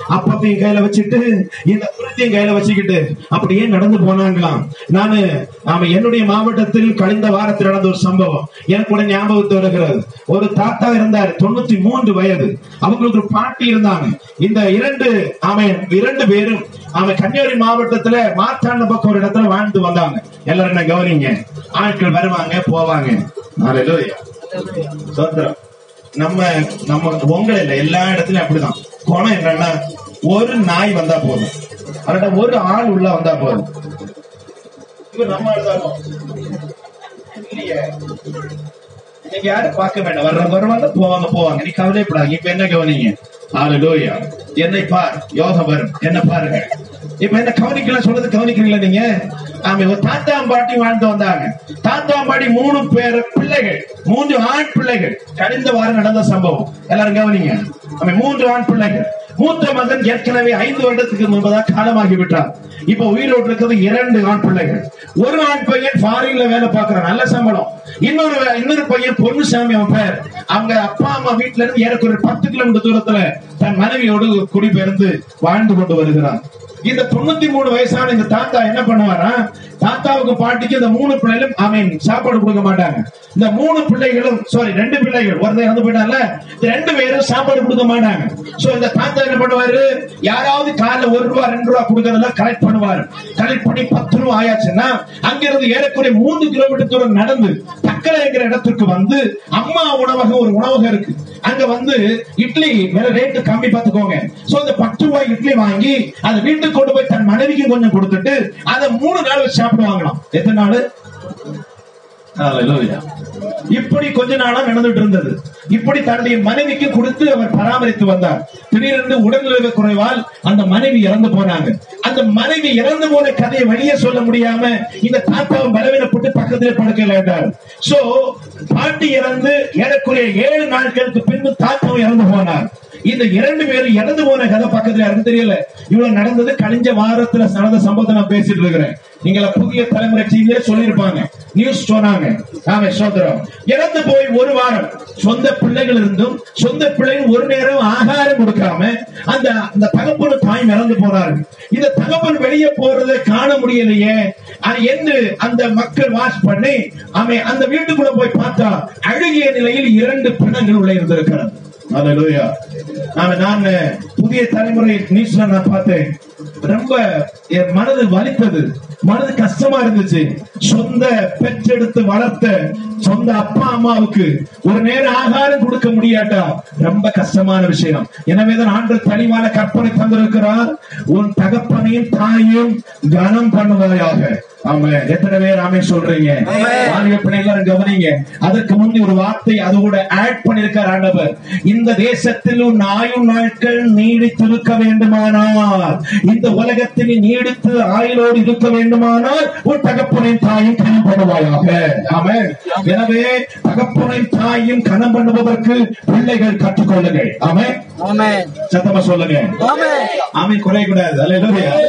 அப்பத்தையும் கையில வச்சுட்டு இந்த புரத்தையும் கையில வச்சுக்கிட்டு அப்படியே நடந்து போனாங்களாம். நானு ஆமா என்னுடைய மாவட்டத்தில் கழிந்த வாரத்தில் நடந்த ஒரு சம்பவம். எனக்கு கூட ஞாபகத்து வருகிறது ஒரு தாத்தா இருந்தார் தொண்ணூத்தி மூன்று வயது. அவங்களுக்கு ஒரு பாட்டி இருந்தாங்க. இந்த இரண்டு ஆமை இரண்டு பேரும் அவங்க கன்னியாகுமரி மாவட்டத்துல மாத்தாண்ட பக்கம் ஒரு இடத்துல வாழ்ந்து வந்தாங்க. எல்லாரும் என்ன கவனிங்க? ஆட்கள் வருவாங்க போவாங்க. சுதந்திரம் நம்ம நம்ம உங்களை இல்ல எல்லா இடத்துலயும் அப்படிதான். குணம் என்னன்னா ஒரு நாய் வந்தா போதும். அதோட ஒரு ஆள் உள்ள வந்தா போதும். இவர் நம்ம எழுதாலும் இல்லையே. நீங்க யாரும் பார்க்க வேண்டாம். வர்ற வருவாங்க போவாங்க போவாங்க. நீ கவலைப்படாங்க இப்ப என்ன கவனிங்க? ஹalleluya என்னை பார் யோக வரும். என்ன பாருங்க. இப்ப என்ன கவனிக்கலாம் சொல்றது கவனிக்கிறீங்களா நீங்க? ஆமா ஒரு தாத்தாம் பாட்டி வாழ்ந்து வந்தாங்க. தாத்தாம் பாட்டி மூணு பேர் பிள்ளைகள். மூன்று ஆண் பிள்ளைகள். கடிந்த வாரம் நடந்த சம்பவம். எல்லாரும் கவனிங்க. ஆமா மூன்று ஆண் பிள்ளைகள். மூத்த மகன் ஏற்கனவே ஐந்து வருடத்துக்கு முன்பதாக காலமாகிவிட்டார். இப்ப உயிரோடு இருக்கிறது இரண்டு ஆண் பிள்ளைகள். ஒரு ஆண் பையன் ஃபாரின்ல வேலை பார்க்கறான் நல்ல சம்பளம். இன்னொரு இன்னொரு பையன் பொன்னுசாமி அவன் பேர். அவங்க அப்பா அம்மா வீட்டுல இருந்து ஏறக்குறைய ஒரு பத்து கிலோமீட்டர் தூரத்துல தன் மனைவியோடு குடிபெயர்ந்து வாழ்ந்து கொண்டு வருகிறான் இந்த தொண்ணூத்தி மூணு வயசான இந்த தாத்தா என்ன பண்ணுவாரா? தாத்தாவுக்கு பாட்டிக்கு இந்த மூணு பிள்ளைகளும் அவன் சாப்பாடு கொடுக்க மாட்டாங்க. இந்த மூணு பிள்ளைகளும் சாரி ரெண்டு பிள்ளைகள் ஒருத்தர் இறந்து போயிட்டால ரெண்டு பேரும் சாப்பாடு கொடுக்க மாட்டாங்க. சோ இந்த தாத்தா என்ன பண்ணுவாரு? யாராவது காலைல ஒரு ரூபா ரெண்டு ரூபா கொடுக்கறதெல்லாம் கலெக்ட் பண்ணுவாரு. கலெக்ட் பண்ணி பத்து ரூபா ஆயாச்சுன்னா அங்கிருந்து ஏறக்குறைய மூன்று கிலோமீட்டர் தூரம் நடந்து தக்கலை என்கிற இடத்துக்கு வந்து அம்மா உணவகம் ஒரு உணவகம் இருக்கு. அங்க வந்து இட்லி விலை ரேட்டு கம்மி பார்த்துக்கோங்க. சோ இந்த பத்து ரூபாய் இட்லி வாங்கி அதை வீட்டு வீட்டுக்கு கொண்டு போய் தன் மனைவிக்கு கொஞ்சம் கொடுத்துட்டு அதை மூணு நாள் வச்சு சாப்பிடுவாங்களாம் எத்தனை நாள். இப்படி கொஞ்ச நாளா நடந்துட்டு இருந்தது. இப்படி தன்னுடைய மனைவிக்கு கொடுத்து அவர் பராமரித்து வந்தார். திடீரென்று உடல்நல குறைவால் அந்த மனைவி இறந்து போனாங்க. அந்த மனைவி இறந்து போன கதையை வெளியே சொல்ல முடியாம இந்த தாத்தாவும் பலவீனப்பட்டு பக்கத்திலே படுக்கல என்றார் சோ பாட்டி இறந்து ஏறக்குறைய ஏழு நாட்களுக்கு பின்பு தாத்தாவும் இறந்து போனார். இந்த இரண்டு பேரும் இறந்து போன கதை பக்கத்துல யாருக்கும் தெரியல? இவ்வளவு நடந்தது கழிஞ்ச வாரத்துல நடந்த சம்பவத்தை நான் பேசிட்டு இருக்கிறேன். நீங்கள புதிய தலைமுறை செய்தியே சொல்லியிருப்பாங்க. நியூஸ் சொன்னாங்க. ஆமா சோதரம். இறந்து போய் ஒரு வாரம் சொந்த பிள்ளைகள் இருந்தும் சொந்த பிள்ளைகள் ஒரு நேரம் ஆகாரம் கொடுக்காம அந்த அந்த தகப்பனு தாய் இறந்து போனாரு. இந்த தகப்பன் வெளியே போறதை காண முடியலையே. என்று அந்த மக்கள் வாஷ் பண்ணி அவன் அந்த வீட்டுக்குள்ள போய் பார்த்தா அழுகிய நிலையில் இரண்டு பிணங்கள் உள்ள இருந்திருக்கிறது. நான் புதிய தலைமுறை நியூஸ்ல நான் பார்த்தேன். ரொம்ப என் மனது வலித்தது. மனது கஷ்டமா இருந்துச்சு. சொந்த பெற்றெடுத்து வளர்த்த சொந்த அப்பா அம்மாவுக்கு ஒரு நேரம் ஆகாரம் கொடுக்க முடியாட்டா? ரொம்ப கஷ்டமான விஷயம். எனவேதான் ஆண்டு தெளிவான கற்பனை தந்திருக்கிறார். உன் தகப்பனையும் தாயும் கனம் பண்ணுவதாக ஆமா எத்தனை பேர் ஆமே சொல்றீங்க? வாலிப பிள்ளைங்க கவனிங்க. அதற்கு முந்தி ஒரு வார்த்தை அதோட ஆட் பண்ணிருக்கார் ஆண்டவர். இந்த தேசத்தில் உன் ஆயுள் நாட்கள் நீடித்திருக்க வேண்டுமானால். இந்த உலகத்தில் நீடித்து ஆயுளோடு இருக்க வேண்டுமானால் உன் தகப்பனின் தாயும் கனம் பண்ணுவாயாக. எனவே தகப்பனின் தாயும் கனம் பண்ணுவதற்கு பிள்ளைகள் கற்றுக்கொள்ளுங்கள். ஆமென். சத்தமா சொல்லுங்க. ஆமென். ஆமென். குறைய கூடாது. அல்லேலூயா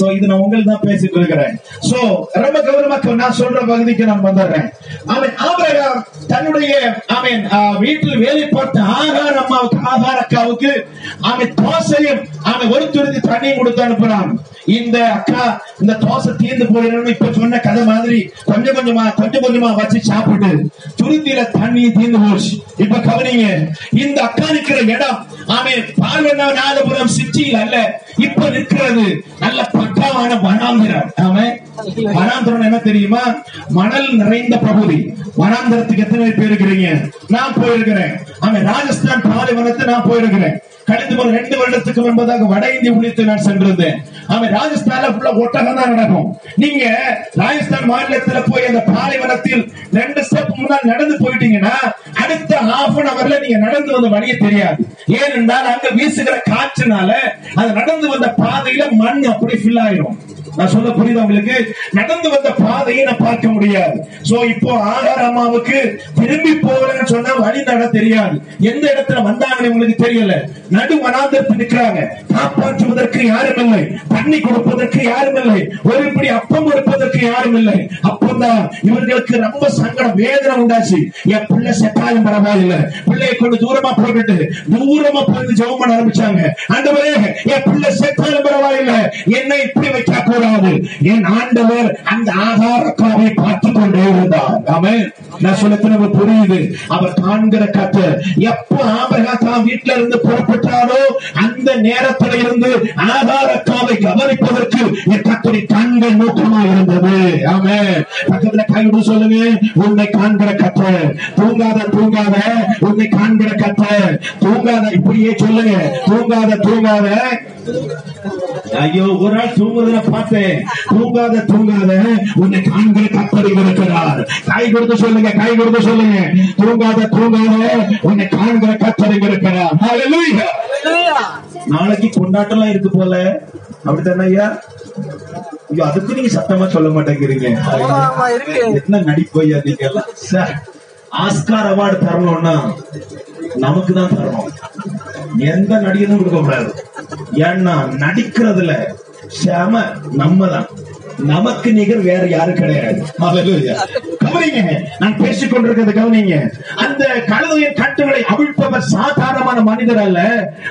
சோ இது நான் உங்களுக்கு தான் பேசிட்டு இருக்கிறேன். சோ ரொம்ப கவனமா கவ- நான் சொல்ற பகுதிக்கு நான் வந்துடுறேன். அவன் ஆபிரகாம் தன்னுடைய அவன் வீட்டில் வேலை பார்த்த ஆகார அம்மாவுக்கு ஆகார அக்காவுக்கு அவன் தோசையும் அவன் ஒரு துருதி தண்ணியும் கொடுத்து அனுப்புறான் இந்த அக்கா இந்த தோசை தீர்ந்து போயிடணும் இப்ப சொன்ன கதை மாதிரி கொஞ்சம் கொஞ்சமா கொஞ்சம் கொஞ்சமா வச்சு சாப்பிட்டு துருத்தியில தண்ணி தீர்ந்து போச்சு. இப்ப கவனிங்க இந்த அக்கா நிக்கிற இடம் அவன் பார்வநாதபுரம் சிட்டியில் அல்ல இப்ப நிற்கிறது நல்ல பக்காவான வனாந்திரம். அவன் வனாந்திரம் என்ன தெரியுமா? மணல் நிறைந்த பகுதி. வனாந்திரத்துக்கு எத்தனை பேர் இருக்கிறீங்க? நான் போயிருக்கிறேன். அவன் ராஜஸ்தான் பாலைவனத்தை நான் போயிருக்கிறேன். கடந்த ஒரு ரெண்டு வருடத்துக்கு முன்பதாக வட இந்திய உள்ளிட்டு நான் சென்றிருந்தேன். அவன் ராஜஸ்தான்ல ஃபுல்லா ஒட்டகம் தான் நடக்கும். நீங்க ராஜஸ்தான் மாநிலத்துல போய் அந்த பாலைவனத்தில் ரெண்டு ஸ்டெப் முன்னால் நடந்து போயிட்டீங்கன்னா அடுத்த ஹாஃப் அன் அவர்ல நீங்க நடந்து வந்த வழியே தெரியாது. ஏனென்றால் அங்க வீசுகிற காற்றுனால அது நடந்து வந்த பாதையில மண் அப்படி ஃபில் ஆயிரும். நான் சொல்ல புரியுது உங்களுக்கு? நடந்து வந்த பாதையை நான் பார்க்க முடியாது. சோ இப்போ ஆகார அம்மாவுக்கு திரும்பி போறேன்னு சொன்னா வழி நட தெரியாது. எந்த இடத்துல வந்தாங்கன்னு உங்களுக்கு தெரியல. நடு வனாந்தரத்தில் நிற்கிறாங்க காப்பாற்றுவதற்கு யாரும் இல்லை தண்ணி கொடுப்பதற்கு யாரும் இல்லை ஒரு இப்படி அப்பம் கொடுப்பதற்கு யாரும் இல்லை அப்பந்தான் இவர்களுக்கு ரொம்ப சங்கடம் வேதனை உண்டாச்சு. என் பிள்ளை செட்டாலும் பரவாயில்லை. பிள்ளையை கொண்டு தூரமா போட்டுட்டு தூரமா போயிட்டு ஜெபம் பண்ண ஆரம்பிச்சாங்க. ஆண்டவரே என் பிள்ளை செட்டாலும் பரவாயில்லை. என்னை இப்படி வைக்க கூடாது என் ஆண்டவர் அந்த ஆகாரக்காவை பார்த்து கொண்டே இருந்தார். ஆமென். நான் சொல்ல புரியுது. அவர் காண்கிற கத்த எப்ப ஆபரகா தான் வீட்டுல இருந்து புறப்பட்டாரோ அந்த நேரத்துல இருந்து ஆகாரக்காவை கவனிப்பதற்கு என் கத்தரி கண்கள் நோக்கமா இருந்தது. ஆமே பக்கத்துல கைவிடு சொல்லுங்க. உன்னை காண்கிற கத்தர் தூங்காத தூங்காத. உன்னை காண்கிற கத்தர் தூங்காத இப்படியே சொல்லுங்க. தூங்காத தூங்காத. ஐயோ ஒரு நாள் தூங்குறதுல பார்த்தேன். தூங்காத தூங்காத. உன்னை காண்கிற கத்தடி இருக்கிறார். கை கொடுத்து சொல்லுங்க. கை கொடுத்து சொல்லுங்க. தூங்காத தூங்காத உன்னை காண்கிற கத்தர் இருக்கிறார். நாளைக்கு கொண்டாட்டம்லாம் இருக்கு போல. அப்படித்தானே ஐயா? ஐயோ அதுக்கு நீங்க சத்தமா சொல்ல மாட்டேங்கிறீங்க. என்ன நடிப்பு ஐயா நீங்க எல்லாம்? சார் ஆஸ்கார் அவார்டு தரணும்னா நமக்கு தான் தரணும். எந்த நடிகனும் கொடுக்க கூடாது ஏன்னா நடிக்கிறதுல செம நம்ம தான். நமக்கு நிகர் வேற யாரும் கிடையாது. கவனிங்க நான் பேசிக் கொண்டிருக்கிறது கவனிங்க. அந்த கழுதையின் கட்டுகளை அவிழ்ப்பவர் சாதாரணமான மனிதர் அல்ல.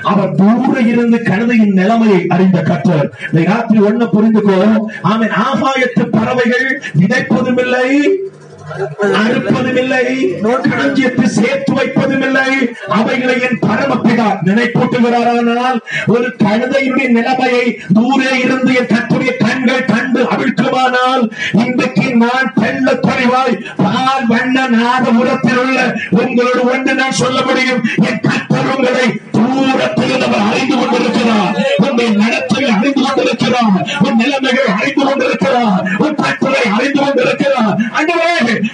அவர் தூர இருந்து கழுதையின் நிலைமையை அறிந்த கற்றர் இந்த ராத்திரி ஒண்ணு புரிந்துக்கோ. ஆமென். ஆகாயத்து பறவைகள் விதைப்பதும் இல்லை அறுப்பதும் இல்லை களஞ்சியத்தை சேர்த்து வைப்பதும் இல்லை அவைகளை என் பரமப்பிதா நினைப்பூட்டுகிறாரானால் ஒரு கழுதையுடைய நிலைமையை தூரே இருந்து என் கத்துடைய கண்கள் கண்டு அவிழ்க்குமானால் இன்றைக்கு நான் தெள்ள தெளிவாய் பால் வண்ண நாதபுரத்தில் உள்ள உங்களோடு ஒன்று நான் சொல்ல முடியும். என் கத்தர் உங்களை தூரத்தில் அவர் அறிந்து கொண்டிருக்கிறார். உன்னை நடத்தையில் அறிந்து கொண்டிருக்கிறார். உன் நிலைமைகள் அறிந்து கொண்டிருக்கிறார். உன் கட்டளை அறிந்து கொண்டிருக்கிறார். அண்டவே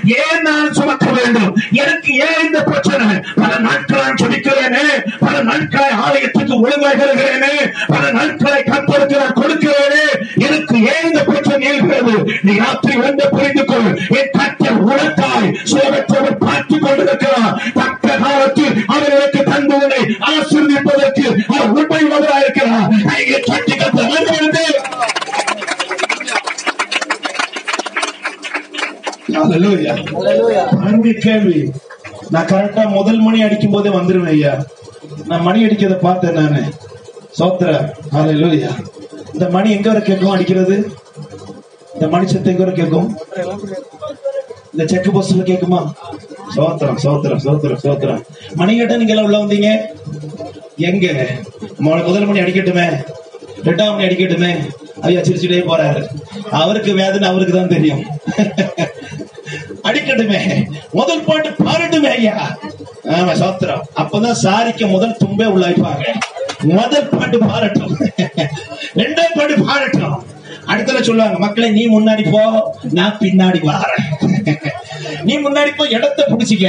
ஏன் நான் சுமக்க வேண்டும்? எனக்கு ஏன் இந்த பிரச்சனை? பல நாட்களாய் சுமிக்கிறேனே பல நாட்களாய் ஆலயத்துக்கு ஒழுங்காக இருக்கிறேனே பல நாட்களை கற்பருக்கு நான் கொடுக்கிறேனே. எனக்கு ஏன் இந்த பிரச்சனை இருக்கிறது நீ ராத்திரி வந்து புரிந்து கொள் என் கத்தர் உனக்காய் சோகத்தோடு பார்த்துக் கொண்டிருக்கிறார். தக்க காலத்தில் அவர்களுக்கு தந்து உன்னை ஆசிர்வதிப்பதற்கு அவர் உண்மை இருக்கிறார் கையை கட்டி கத்த கேள்வி. நான் கரெக்டா முதல் மணி அடிக்கும் போதே வந்துருவேன் ஐயா. நான் மணி அடிக்கிறத பார்த்தேன் நானு. சோத்திர ஹalleluya இந்த மணி எங்க வரை கேட்கும் அடிக்கிறது? இந்த மணி சத்தம் எங்க வரை கேட்கும்? இந்த செக் போஸ்ட்ல கேட்குமா? சோத்திரம் சோத்திரம் சோத்திரம் சோத்திரம் மணி கேட்டா நீங்க எல்லாம் உள்ள வந்தீங்க? எங்க? முதல் மணி அடிக்கட்டுமே. ரெண்டாம் மணி அடிக்கட்டுமே. ஐயா சிரிச்சுட்டே போறாரு. அவருக்கு வேதனை அவருக்கு தான் தெரியும். அடிக்கட்டுமே. முதல் பாட்டு பாடட்டுமே ஐயா. ஆமா சோத்திரம். அப்பதான் சாரிக்கு முதல் தும்பே உள்ளாய்ப்பாங்க. முதல் பாட்டு பாடட்டும். ரெண்டாம் பாட்டு பாடட்டும். அடுத்தல சொல்லுவாங்க மக்களை நீ முன்னாடி போ நான் பின்னாடி வாரேன். நீ முன்னாடி போய் இடத்த புடிச்சிக்க.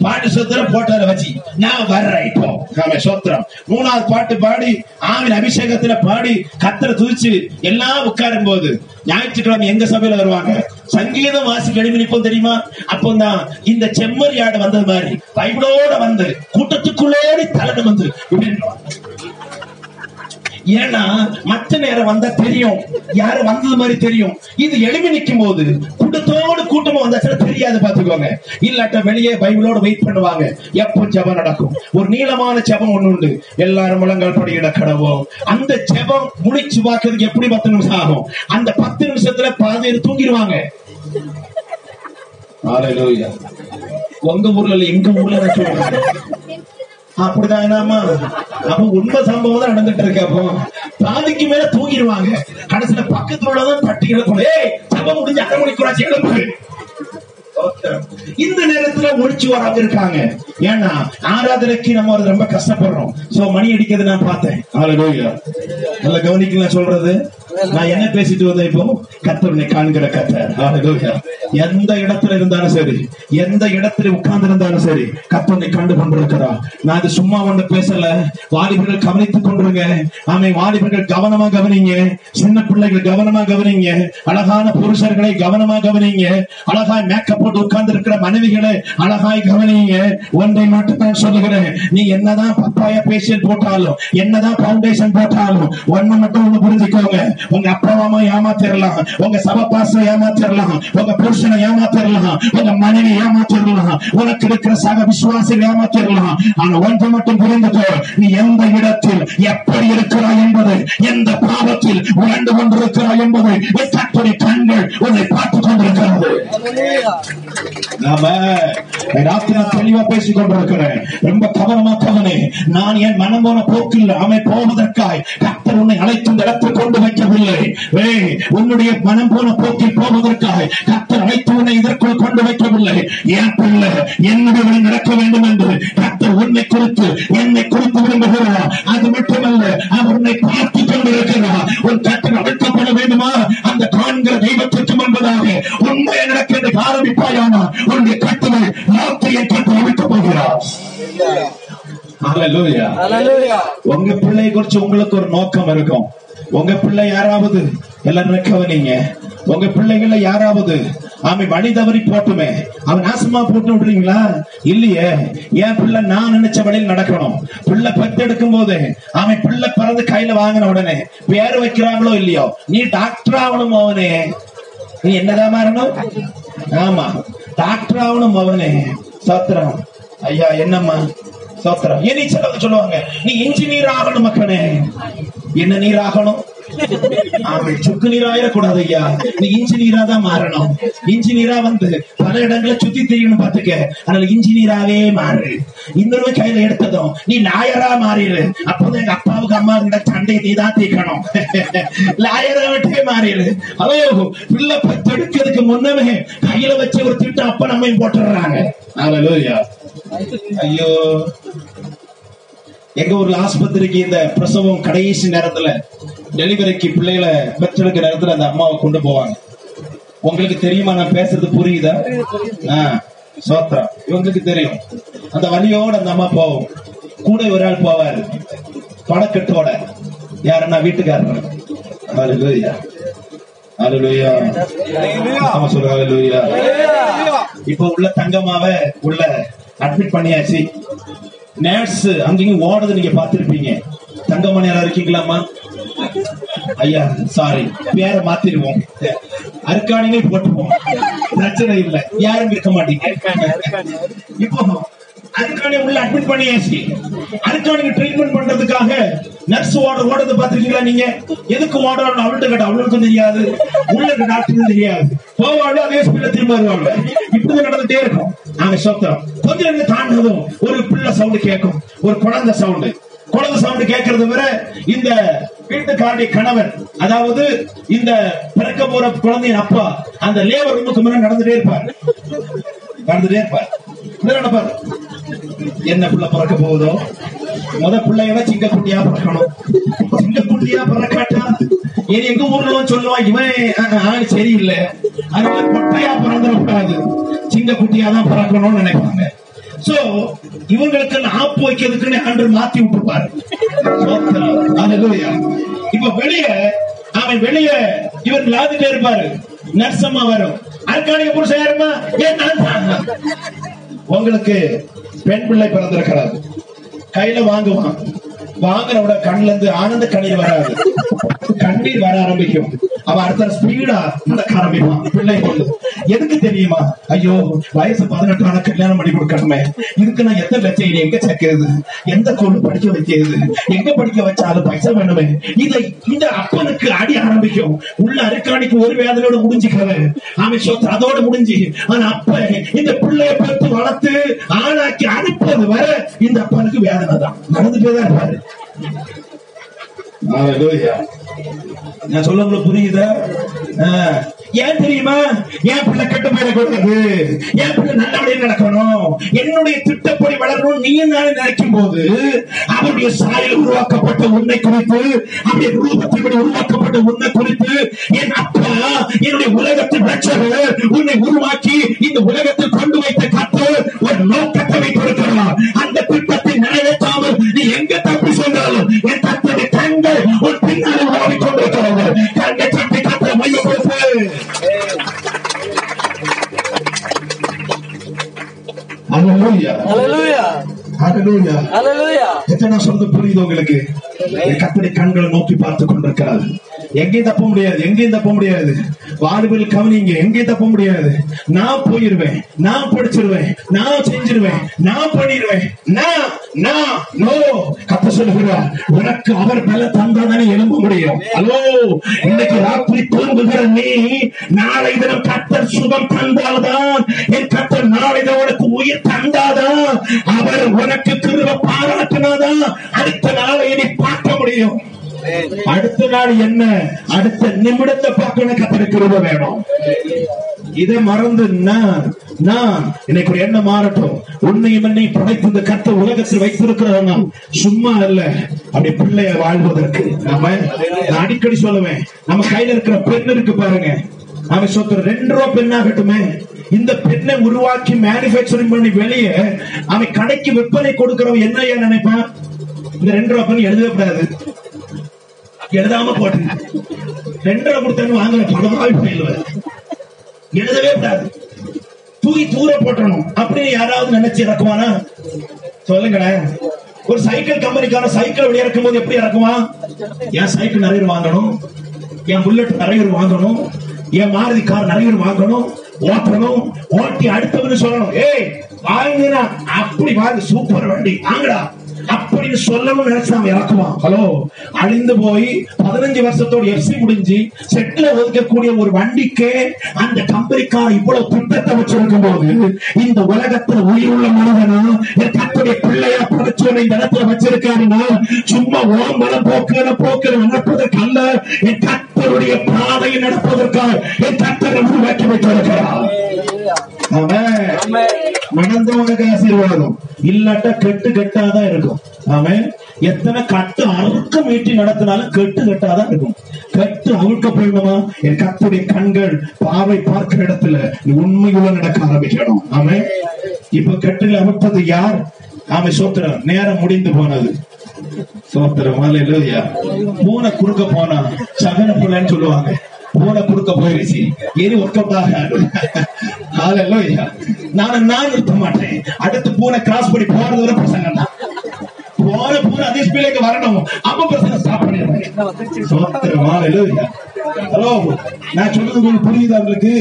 பாட்டு சொத்திரம் போட்டதை வச்சு நான் வர்றேன் இப்போ. ஆமா சோத்திரம். மூணாவது பாட்டு பாடி ஆவின் அபிஷேகத்துல பாடி கத்தரை துதிச்சு எல்லாம் உட்காரும் போது ஞாயிற்றுக்கிழமை எங்க சபையில வருவாங்க? சங்கீதம் வாசி எழுப்பி நிற்போம் தெரியுமா? அப்போதான் இந்த செம்மறி ஆடு வந்தது மாதிரி பைபிளோட வந்து கூட்டத்துக்குள்ளோடி தலைமை வந்து இப்படின்னு ஏன்னா மற்ற நேரம் வந்தா தெரியும். யாரு வந்தது மாதிரி தெரியும். இது எழுப்பி நிற்கும் போது கூட்டத்தோடு கூட்டமா வந்தாச்சுன்னா தெரியாது பாத்துக்கோங்க இல்லாட்ட வெளியே பைபிளோட வெயிட் பண்ணுவாங்க. எப்போ ஜபம் நடக்கும்? ஒரு நீளமான ஜபம் ஒண்ணு உண்டு. எல்லாரும் முழங்கால் படியிட கடவோம். அந்த ஜபம் முடிச்சு பார்க்கறதுக்கு எப்படி பத்து நிமிஷம் ஆகும்? அந்த பத்து நிமிஷத்துல பாதி தூங்கிடுவாங்க. உங்க ஊர்ல இல்ல எங்க ஊர்ல சொல்றேன். அப்படிதான் என்னமா அப்ப உண்மை சம்பவம் தான் நடந்துட்டு இருக்கு அப்போ. பாதிக்கு மேல தூங்கிடுவாங்க. கடைசியில பக்கத்துல உள்ளதான் தட்டி கிடக்கும் ஏய் சம்பவம் முடிஞ்சு அரை மணிக்கூடாச்சு எழுப்பு இந்த நேரத்துல ஒழிச்சு வராம இருக்காங்க. ஏன்னா ஆராதனைக்கு நம்ம அது ரொம்ப கஷ்டப்படுறோம். சோ மணி அடிக்கிறது நான் பார்த்தேன். நல்லா கவனிக்கல சொல்றது. நான் என்ன பேசிட்டு வந்தேன் இப்போ? கத்தவனை காண்கிற Hallelujah. எந்த இடத்துல இருந்தாலும் சரி எந்த இடத்துல உட்கார்ந்து இருந்தாலும் சரி கத்தவனை கண்டு கொண்டிருக்கிறா. நான் இது சும்மா ஒண்ணு பேசல. வாலிபர்கள் கவனித்துக் கொண்டிருங்க. ஆமை வாலிபர்கள் கவனமா கவனிங்க. சின்ன பிள்ளைகள் கவனமா கவனிங்க. அழகான புருஷர்களை கவனமா கவனிங்க. அழகாய் மேக்கப் போட்டு உட்கார்ந்து இருக்கிற மனைவிகளை அழகாய் கவனிங்க ஒன்றை மட்டும் நான் சொல்லுகிறேன். நீ என்னதான் பப்பாய பேசியல் போட்டாலும் என்னதான் பவுண்டேஷன் போட்டாலும் ஒண்ணு மட்டும் ஒண்ணு புரிஞ்சுக்கோங்க. உங்க அப்பா அம்மா ஏமாத்திரலாம். உங்க சபப்பாச ஏமாத்திரலாம். உங்க புருஷனை ஏமாத்திரலாம். உங்க மனைவி ஏமாத்திரலாம். உனக்கு இருக்கிற சக விசுவாசிகள் ஏமாத்திரலாம். ஆனா ஒன்று மட்டும் புரிந்துக்கோ நீ எந்த இடத்தில் எப்படி இருக்கிறாய் என்பது எந்த பாவத்தில் உழண்டு கொண்டிருக்கிறாய் என்பது கண்கள் உன்னை பார்த்துக் கொண்டிருக்கிறது? Hallelujah. நாம தெளிவா பேசிக் கொண்டிருக்கிறேன். ரொம்ப கவனமா கவனி நான் என் மனம் போன போக்கில் அவன் போவதற்காய் கர்த்தர் உன்னை அழைத்து இந்த இடத்தில் கொண்டு வைக்கவில்லை. ஏய், உன்னுடைய மனம் போன போக்கில் போவதற்காய் கர்த்தர் அழைத்து உன்னை இதற்குள் கொண்டு வைக்கவில்லை. என் பிள்ளை என்னுடைய நடக்க வேண்டும் என்று கர்த்தர் உன்னை குறித்து என்னை குறித்து விரும்புகிறார்? அது மட்டுமல்ல அவர் உன்னை பார்த்துக் கொண்டிருக்கிறார்? உன் கர்த்தர் அழைக்கப்பட வேண்டுமா? அந்த காண்கிற தெய்வத்திற்கு முன்பதாக உண்மையை நடக்க என்று ஆரம்பிப்பாயானா உன்னுடைய கட்டுரை ராத்திரியை கட்டு அழைக்கப் போகிறார். Hallelujah. Hallelujah. உங்க பிள்ளை குறிச்சு உங்களுக்கு ஒரு நோக்கம் இருக்கும். உங்க பிள்ளை யாராவது? எல்லாரும் கவனிங்க உங்க பிள்ளைகள யாராவது? அவன் வழி தவறி போட்டுமே. அவன் நாசமா போட்டு விடுறீங்களா? இல்லையே. என் பிள்ளை நான் நினைச்ச வழியில் நடக்கணும். பிள்ளை பெத்தெடுக்கும் போது அவன் பிள்ளை பிறந்து கையில வாங்கின உடனே பேர் வைக்கிறாங்களோ இல்லையோ? நீ டாக்டர் ஆகணும் அவனே? நீ என்னதான் மாறணும் ஆமா டாக்டர் ஆகணும் அவனே. சோத்திரம். ஐயா என்னம்மா? சோத்திரம். ஏன் நீ சொல்லுவாங்க? நீ இன்ஜினியர் ஆகணும் மக்களே. என்ன நீர் ஆகணும்? ஆமா சுக்கு நீர் ஆயிடக்கூடாது ஐயா நீ இன்ஜினியரா தான் மாறணும். இன்ஜினியரா வந்து பல இடங்களை சுத்தி தெரியணும் பாத்துக்க அதனால இன்ஜினியராவே மாறு. இன்னொரு கையில எடுத்ததும் நீ லாயரா மாறிடு அப்போதான் எங்க அப்பாவுக்கு அம்மா இருந்த சண்டை நீ தான் தீக்கணும் லாயரா விட்டே மாறிடு அதோ பிள்ளை பெத்தெடுக்கிறதுக்கு முன்னமே கையில வச்ச ஒரு திட்டம் அப்ப நம்ம போட்டுறாங்க ஹalleluya ஐயோ. எங்க ஊர்ல ஆஸ்பத்திரிக்கு இந்த பிரசவம் கடைசி நேரத்துல டெலிவரிக்கு பிள்ளைகளை பெற்றெடுக்கிற நேரத்துல அந்த அம்மாவை கொண்டு போவாங்க. உங்களுக்கு தெரியுமா? நான் பேசுறது புரியுதா? சோத்ரா இவங்களுக்கு தெரியும். அந்த வழியோட அந்த அம்மா போவோம் கூட ஒரு ஆள் போவாரு. படக்கட்டோட. யாருன்னா? வீட்டுக்காரர். ஹalleluya. ஹalleluya. ஆமா சொல்லுங்க ஹalleluya. இப்ப உள்ள தங்கமாவ உள்ள அட்மிட் பண்ணியாச்சு. நர்ஸ் அங்கேயும் ஓடுறது நீங்க பார்த்திருப்பீங்க. தங்கமணி யாரா இருக்கீங்களாமா ஐயா சாரி பேரை மாத்திருவோம் அருக்காணினே போட்டுவோம் பிரச்சனை இல்ல. யாரும் இருக்க மாட்டீங்க. இப்போ அதுக்கான உள்ள அட்மிட் பண்ணியாச்சு. அதுக்கான ட்ரீட்மெண்ட் பண்றதுக்காக நர்ஸ் ஓட ஓடுறது பாத்திருக்கீங்களா நீங்க? எதுக்கு ஓடணும் அவள்கிட்ட கேட்ட அவளுக்கும் தெரியாது. உள்ள டாக்டருக்கும் தெரியாது. போவாள் அதே ஸ்பீட்ல திரும்ப வருவாள்? இப்படி நடந்துட்டே இருக்கும். நாங்க சொத்தம் கொஞ்சம் நேரம் தாண்டதும் ஒரு பிள்ளை சவுண்ட் கேட்கும். ஒரு குழந்தை சவுண்ட் குழந்தை சவுண்ட் கேட்கறது விட இந்த வீட்டுக்காரடி கணவர் அதாவது இந்த பிறக்க போற குழந்தையின் அப்பா அந்த லேபர் ரூமுக்கு முன்னாடி நடந்துட்டே இருப்பார். நடந்துட்டே இருப்பார். என்ன நடப்பார்? என்ன பிள்ளை பிறக்க போகுதோ? முத பிள்ளையோட சிங்க குட்டியா பிறக்கணும். சிங்க குட்டியா பிறக்காட்டா? இது எங்க ஊர்ல சொல்லுவான் இவன் ஆள் சரியில்லை. அதனால கொட்டையா பிறந்துடக்கூடாது சிங்க குட்டியா தான் பிறக்கணும்னு நினைப்பாங்க. சோ இவங்களுக்கு ஆப்பு வைக்கிறதுக்குன்னு அன்று மாத்தி விட்டுப்பாரு. இப்ப வெளிய அவன் வெளிய இவர் விளாதிட்டே இருப்பாரு. நர்சம்மா வரும். அர்க்கானிக புருஷன் யாருமா ஏன் உங்களுக்கு பெண் பிள்ளை பிறந்திருக்கிறார் கையில வாங்குவான். வாங்கினோட கண்ணுல இருந்து ஆனந்த கண்ணீர் வராது. கண்ணீர் வர ஆரம்பிக்கும். அவ அடுத்த ஸ்பீடா நடக்க ஆரம்பிப்பான் பிள்ளை கொண்டு எதுக்கு தெரியுமா? ஐயோ வயசு பதினெட்டு ஆன கல்யாணம் பண்ணி கொடுக்கணுமே. இதுக்கு நான் எத்தனை லட்சம் இனி எங்க சேர்க்கிறது? எந்த கொண்டு படிக்க வைக்கிறது? எங்க படிக்க வச்சாலும் பைசா வேணுமே? இதை இந்த அப்பனுக்கு அடி ஆரம்பிக்கும். உள்ள அருக்காணிக்கு ஒரு வேதனையோட முடிஞ்சுக்கிறது அவன் சொத்து அதோட முடிஞ்சு. ஆனா அப்ப இந்த பிள்ளைய பெற்று வளர்த்து ஆளாக்கி அனுப்புறது வர இந்த அப்பனுக்கு வேதனை தான். நடந்துட்டே தான் இருப்பாரு. நான் சொல்ல உங்களுக்கு புரியுதா? ஏன் தெரியுமா? என் பிள்ளை கெட்ட போயிடக்கூடாது என் பிள்ளை நல்லபடியா நடக்கணும் என்னுடைய திட்டப்படி வளரணும் நீ நான் நினைக்கும் போது அவருடைய சாயல் உருவாக்கப்பட்ட உன்னை குறித்து அவருடைய ரூபத்தின்படி உருவாக்கப்பட்ட உன்னை குறித்து என் அப்பா என்னுடைய உலகத்தின் ரட்சகர் உன்னை உருவாக்கி இந்த உலகத்தில் கொண்டு வைத்த கற்று ஒரு நோக்கத்தை வைத்திருக்கிறார். அந்த திட்டத்தை நிறைவேற்ற நீ எங்க தப்பி சொன்னாலும் என் தத்துடைய கண்கள் உன் பின்னாலே ஓடிக்கொண்டிருக்கிறது கண்ணை தப்பி கத்தை மையப்படுத்து Hallelujah. Hallelujah. Hallelujah. Hallelujah. எத்தனை சொல்றது புரியுது உங்களுக்கு கத்தனை கண்களை நோக்கி பார்த்து கொண்டிருக்கிறார் எங்கேயும் தப்ப முடியாது எங்கேயும் தப்ப முடியாது வாழ்வில் கவனிங்க எங்கே தப்ப முடியாது. நான் போயிருவேன் நான் படிச்சிருவேன் நான் செஞ்சிருவேன் நான் பண்ணிடுவேன் நான் நான் நோ. கத்த சொல்லுகிறார் உனக்கு அவர் பல தந்தாதானே எழும்ப முடியும். ஹலோ இன்னைக்கு ராத்திரி தூங்குகிற நீ நாளை தினம் கத்தர் சுகம் தந்தால்தான் என் கத்தர் நாளை தினம் உனக்கு உயிர் தந்தாதான் அவர் உனக்கு திருவ பாராட்டினாதான் அடுத்த நாளை நீ பார்க்க முடியும். அடுத்த நாள் என்ன? அடுத்த நிமிடத்தை பார்க்கணும் கத்தனை கிருப வேணும். இதை மறந்து நான் நான் இன்னைக்கு ஒரு எண்ணம் மாறட்டும். உன்னையும் என்னை படைத்து இந்த கத்த உலகத்தில் வைத்திருக்கிறவங்க சும்மா அல்ல. அப்படி பிள்ளைய வாழ்வதற்கு. நம்ம நான் அடிக்கடி சொல்லுவேன். நம்ம கையில இருக்கிற பெண் இருக்கு பாருங்க. அவன் சொத்து ரெண்டு ரூபா பெண்ணாகட்டுமே இந்த பெண்ணை உருவாக்கி மேனுபேக்சரிங் பண்ணி வெளியே அவன் கடைக்கு விற்பனை கொடுக்கிறவன் என்ன ஏன் நினைப்பான்? இந்த ரெண்டு ரூபா பெண் எழுதவே கூடாது. எழுதாம போட்டு. ரெண்டரை கொடுத்தேன்னு வாங்குற பணமாவே போயிடுவேன் எழுதவே கூடாது. தூக்கி தூர போட்டணும் அப்படின்னு யாராவது நினைச்சு இறக்குவானா? சொல்லுங்களேன். ஒரு சைக்கிள் கம்பெனிக்கான சைக்கிள் வெளியே இறக்கும் போது எப்படி இறக்குவான் என் சைக்கிள் நிறைய பேர் வாங்கணும். என் புல்லட் நிறைய பேர் வாங்கணும். என் மாருதி கார் நிறைய பேர் வாங்கணும். ஓட்டணும். ஓட்டி அடுத்தவன்னு சொல்லணும். ஏய் வாங்கினா அப்படி வாங்க. சூப்பர் வண்டி. வாங்கடா. அப்படின்னு சொல்லணும்னு நினைச்சு நாம இறக்குவோம் ஹலோ அழிந்து போய் பதினஞ்சு வருஷத்தோட எஃப்சி முடிஞ்சு செட்ல ஒதுக்கக்கூடிய ஒரு வண்டிக்கு அந்த கம்பெனிக்கார இவ்வளவு திட்டத்தை வச்சிருக்கும் போது இந்த உலகத்துல உயிருள்ள மனிதனா கத்துடைய பிள்ளையா படைச்சவனை இந்த இடத்துல வச்சிருக்காருன்னா சும்மா ஓம்பலம் போக்குற போக்குற நடப்பதற்கு அல்ல என் கத்தருடைய பாதையை நடப்பதற்காக என் கத்தரை உருவாக்கி வைத்திருக்கிறார். ஆமென். நடந்தவனுக்கு ஆசீர்வாதம். இல்லாட்டா கெட்டு கெட்டாதான் இருக்கும். அவன் எத்தனை கட்டு அறுக்க மீட்டி நடத்தினாலும் கெட்டு கெட்டாதான் இருக்கும். கட்டு அவிழ்க்க என் கத்துடைய கண்கள் பார்வை பார்க்கிற இடத்துல நீ உண்மையுள்ள நடக்க ஆரம்பிக்கணும். அவன் இப்ப கட்டில் அவிழ்ப்பது யார்? அவன் சோத்திரம். நேரம் முடிந்து போனது. சோத்திரம். அல்லேலூயா பூனை குறுக்க போனா சகன புள்ளன்னு சொல்லுவாங்க. பூனை கொடுக்க போயிருச்சு எரி ஒர்க் அவுட் ஆகாது. நான் நான் இருக்க மாட்டேன். அடுத்து பூனை கிராஸ் பண்ணி போறது வரை பிரசங்க தான். போற பூனை அதே ஸ்பீடுக்கு வரணும். அப்ப பிரசங்க ஸ்டாப் பண்ணிடுறேன். ஹலோ நான் சொல்றது உங்களுக்கு புரியுது உங்களுக்கு?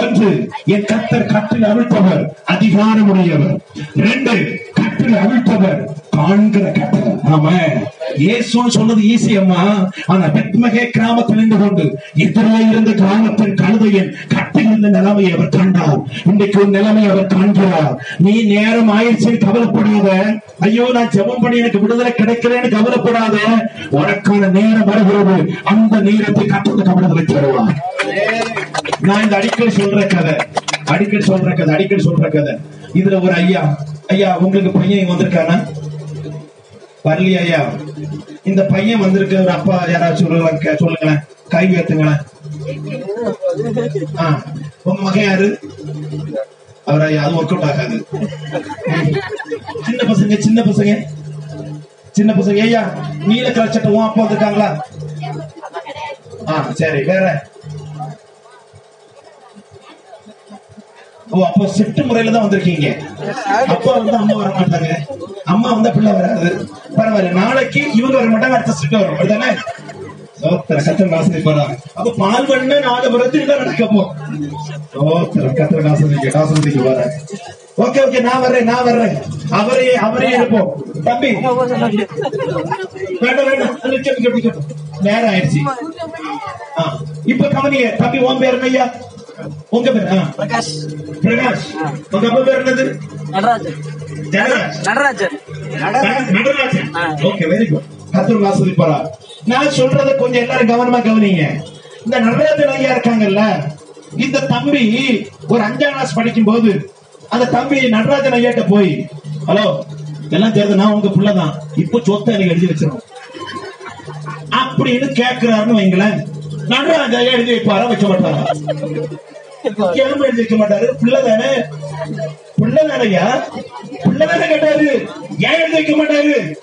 ஒன்று என் கத்தர் கட்டில் அதிகாரம் அதிகாரமுடையவர். ரெண்டு கட்டில் அவிழ்ப்பவர் காண்கிற கட்டில் ஆமா. இயேசுன்னு சொன்னது ஈஸி அம்மா. ஆனா பெத்மகே கிராமத்தில் நின்று கொண்டு எதிரே இருந்த கிராமத்தின் கழுதையின் கட்டில் இருந்த நிலைமையை அவர் கண்டார். இன்றைக்கு ஒரு நிலைமையை அவர் காண்கிறார். நீ நேரம் ஆயிடுச்சு கவலைப்படாத. ஐயோ நான் ஜெபம் பண்ணி எனக்கு விடுதலை கிடைக்கிறேன்னு கவலைப்படாத. உனக்கான நேரம் வருகிறது. அந்த நேரத்தை கற்றுக்கு விடுதலை தருவார் நான் இந்த அடிக்கடி சொல்ற கதை. அடிக்கடி சொல்ற கதை அடிக்கடி சொல்ற கதை. இதுல ஒரு ஐயா ஐயா உங்களுக்கு பையன் வந்திருக்கானா? வரலி ஐயா? இந்த பையன் வந்திருக்க ஒரு அப்பா யாராவது சொல்லுங்க சொல்லுங்களேன். கை உயர்த்துங்களேன். ஆ, உங்க மகன் யாரு? அவர் ஐயா அது ஒர்க் அவுட் ஆகாது. சின்ன பசங்க சின்ன பசங்க. சின்ன பசங்க ஐயா நீல கலர் சட்டை உன் அப்பா வந்திருக்காங்களா? ஆ சரி வேற. ஓ அப்போ செட்டு முறையில தான் வந்திருக்கீங்க. அப்பா வந்து அம்மா வர மாட்டாங்க. அம்மா வந்தா பிள்ளை வராது. பரவாயில்ல நாளைக்கு இவங்க வர மாட்டாங்க அடுத்த செட்டு வரும். அப்படிதானே சோத்திர கத்திர நாசனை போறாங்க அப்ப பால் பண்ண நாலு வருடத்தில் தான் நடக்க சோத்திர கத்திர நாசனிக்கு நாசனிக்கு வர ஓகே ஓகே நான் வர்றேன் நான் வர்றேன். அவரே அவரே இருப்போம். தம்பி. வேண்டாம் வேண்டாம் நிக்கட்டும், நிக்கட்டும், நிக்கட்டும். நேரம் ஆயிடுச்சு. ஆ, இப்ப கவனிங்க தம்பி உன் பேர் என்னய்யா? உங்க பேர் பிரகாஷ். பிரகாஷ். உங்க அப்பா பேர் என்னது? Natarajan. Natarajan. Natarajan. Okay very good கத்தர் ஆஸ்வதிப்பாரா நான் சொல்றத கொஞ்சம் எல்லாரும் கவனமா கவனிங்க. இந்த நடராஜன் ஐயா இருக்காங்கல்ல இந்த தம்பி ஒரு அஞ்சாம் கிளாஸ் படிக்கும் போது அந்த தம்பி நடராஜன் ஐயாட்ட போய் ஹலோ எல்லாம் தெரியுது நான் உங்க புள்ளதான். இப்போ சொத்தை எனக்கு எழுதி வச்சிரும் அப்படின்னு கேக்குறாருன்னு வைங்களேன். நடராஜ எழுதி வைப்பாரா? வைக்க மாட்டாரா? எழுதி வைக்க மாட்டாரு. பிள்ளை தானே? பிள்ளை தானையா பிள்ளை தானே கேட்டாரு. ஏன் எழுதி வைக்க மாட்டாரு?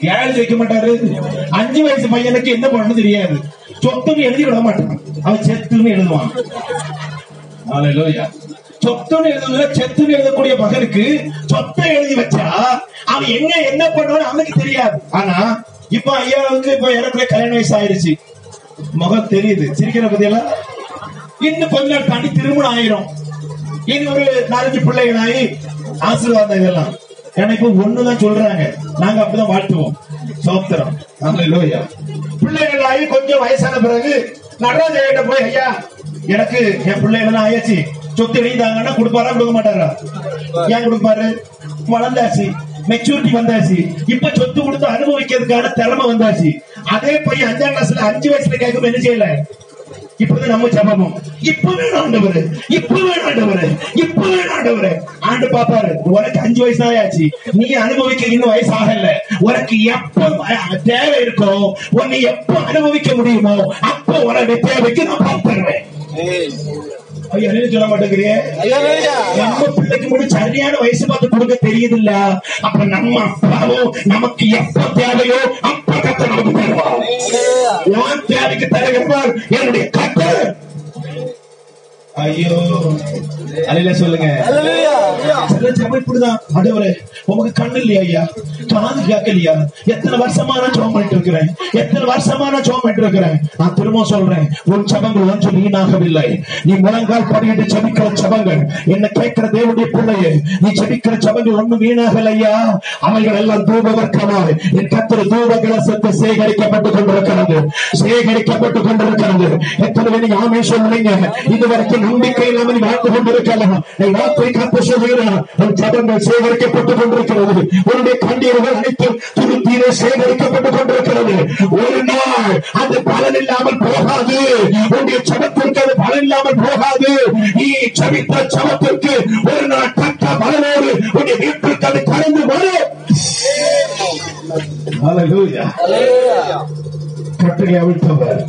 ஏன் எழுதி வைக்க மாட்டாரு? அஞ்சு வயசு பையனுக்கு என்ன பண்ணணும் தெரியாது. சொத்துன்னு எழுதி விட மாட்டான். அவன் செத்துன்னு எழுதுவான். ஹalleluya. சொத்துன்னு எழுதுல செத்துன்னு எழுதக்கூடிய மகனுக்கு சொத்தை எழுதி வச்சா அவன் எங்க என்ன பண்ணுவான்னு அவனுக்கு தெரியாது. ஆனா இப்ப ஐயாவுக்கு இப்ப எனக்குள்ள கல்யாண வயசு ஆயிருச்சு. முகம் தெரியுது. சிரிக்கிற பத்தியெல்லாம் இன்னும் கொஞ்ச நாள் தாண்டி திருமணம் ஆயிரும். இனி ஒரு நாலஞ்சு பிள்ளைகள் ஆகி ஆசீர்வாதம் இதெல்லாம். ஏன்னா இப்ப ஒண்ணுதான் சொல்றாங்க. நாங்க அப்படிதான் வாழ்த்துவோம். சோத்திரம். அல்லேலூயா பிள்ளைகள் ஆகி கொஞ்சம் வயசான பிறகு நடராஜ போய் ஐயா எனக்கு என் பிள்ளைகள் எல்லாம் ஆயாச்சு. சொத்து எழுதிதாங்கன்னா கொடுப்பாரா? கொடுக்க மாட்டாரா? ஏன் கொடுப்பாரு? வளர்ந்தாச்சு. மெச்சூரிட்டி வந்தாச்சு. இப்ப சொத்து கொடுத்து அனுபவிக்கிறதுக்கான திறமை வந்தாச்சு. அதே பையன் அஞ்சாம் கிளாஸ்ல அஞ்சு வயசுல கேட்கும் என்ன செய்யல? இப்பதான் நம்ம ஜபமும். இப்ப வேணும் இப்ப வேணும் இப்ப வேணும் ஆண்டு பாப்பாரு உனக்கு அஞ்சு வயசு தான் ஆச்சு. நீ அனுபவிக்க இன்னும் வயசு ஆகல. உனக்கு எப்ப தேவை இருக்கோ உன்னை எப்ப அனுபவிக்க முடியுமோ அப்ப உனக்கு தேவைக்கு நான் பார்த்துருவேன் ஐயா சொல்ல மாட்டேங்கிறியே நம்ம பிள்ளைக்கு மட்டும் சரியான வயசு பார்த்து கொடுக்க தெரியுது இல்ல அப்ப நம்ம அப்பாவும் நமக்கு எப்ப தேவையோ அப்ப கத்த நமக்கு தருவார். தேவைக்கு தருகிறவர் என்னுடைய கத்தர். ஐயோ. அலையில சொல்லுங்க. சில ஜெபம் இப்படிதான். ஆண்டவரே உமக்கு கண்ணு இல்லையா ஐயா? காது கேட்கலையா எத்தனை வருஷமா நான் பண்ணிட்டு இருக்கிறேன்? எத்தனை வருஷமா நான் பண்ணிட்டு இருக்கிறேன்? நான் திரும்ப சொல்றேன் உன் ஜெபங்கள் ஒன்று வீணாகவில்லை. நீ முழங்கால் படியிட்டு ஜெபிக்கிற ஜெபங்கள் என்ன கேட்கிற தேவனுடைய பிள்ளையே நீ ஜெபிக்கிற ஜெபங்கள் ஒண்ணு வீணாகல ஐயா. அவைகள் எல்லாம் தூபவர்க்கமாய் என் கத்திர தூப கலசத்தை சேகரிக்கப்பட்டு கொண்டிருக்கிறது. சேகரிக்கப்பட்டு கொண்டிருக்கிறது. எத்தனை பேர் ஆமே சொல்றீங்க இதுவரைக்கும் நம்பிக்கை இல்லாமல் வாழ்ந்து கொண்டிருக்கலாம் நீ வார்த்தை காத்து சொல்கிறேன் உன் ஜபங்கள் சேகரிக்கப்பட்டு கொண்டிருக்கிறது உன்னுடைய கண்ணீர்கள் அனைத்தும் துருத்தீரை சேகரிக்கப்பட்டு கொண்டிருக்கிறது. ஒரு நாள் அது பலன் இல்லாமல் போகாது. உன்னுடைய ஜபத்திற்கு அது பலன் இல்லாமல் போகாது. நீ ஜபித்த ஜபத்திற்கு ஒரு நாள் தக்க பலனோடு உன்னுடைய வீட்டிற்கு அது கடந்து வரும். கட்டளை அவிழ்த்தவர்.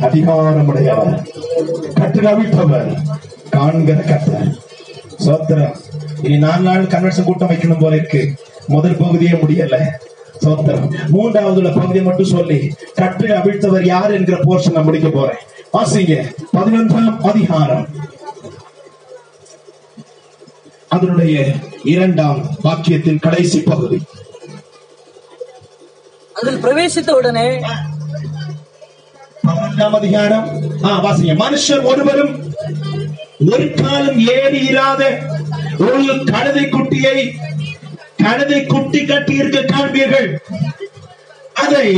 அதிகாரமுடையவர் கட்டளை அவிழ்த்தவர் காண்கிற கத்தர் சோத்திரம் இனி நாலு நாள் கன்வென்ஷன் கூட்டம் வைக்கணும் போல இருக்கு. முதல் பகுதியே முடியல. சோத்திரம் மூன்றாவது உள்ள பகுதியை மட்டும் சொல்லி கற்று அவிழ்த்தவர் யார் என்கிற போர்ஷன் நான் முடிக்க போறேன். வாசிங்க பதினொன்றாம் அதிகாரம். அதனுடைய இரண்டாம் வாக்கியத்தின் கடைசி பகுதி. அதில் பிரவேசித்த உடனே பதினொன்றாம் அதிகாரம் வாசிங்க மனுஷர் ஒருவரும் ஒரு காலம் ஏறி இராத ஒரு கழுதை குட்டியை கழுதை குட்டி கட்டி இருக்க காண்பீர்கள் அதை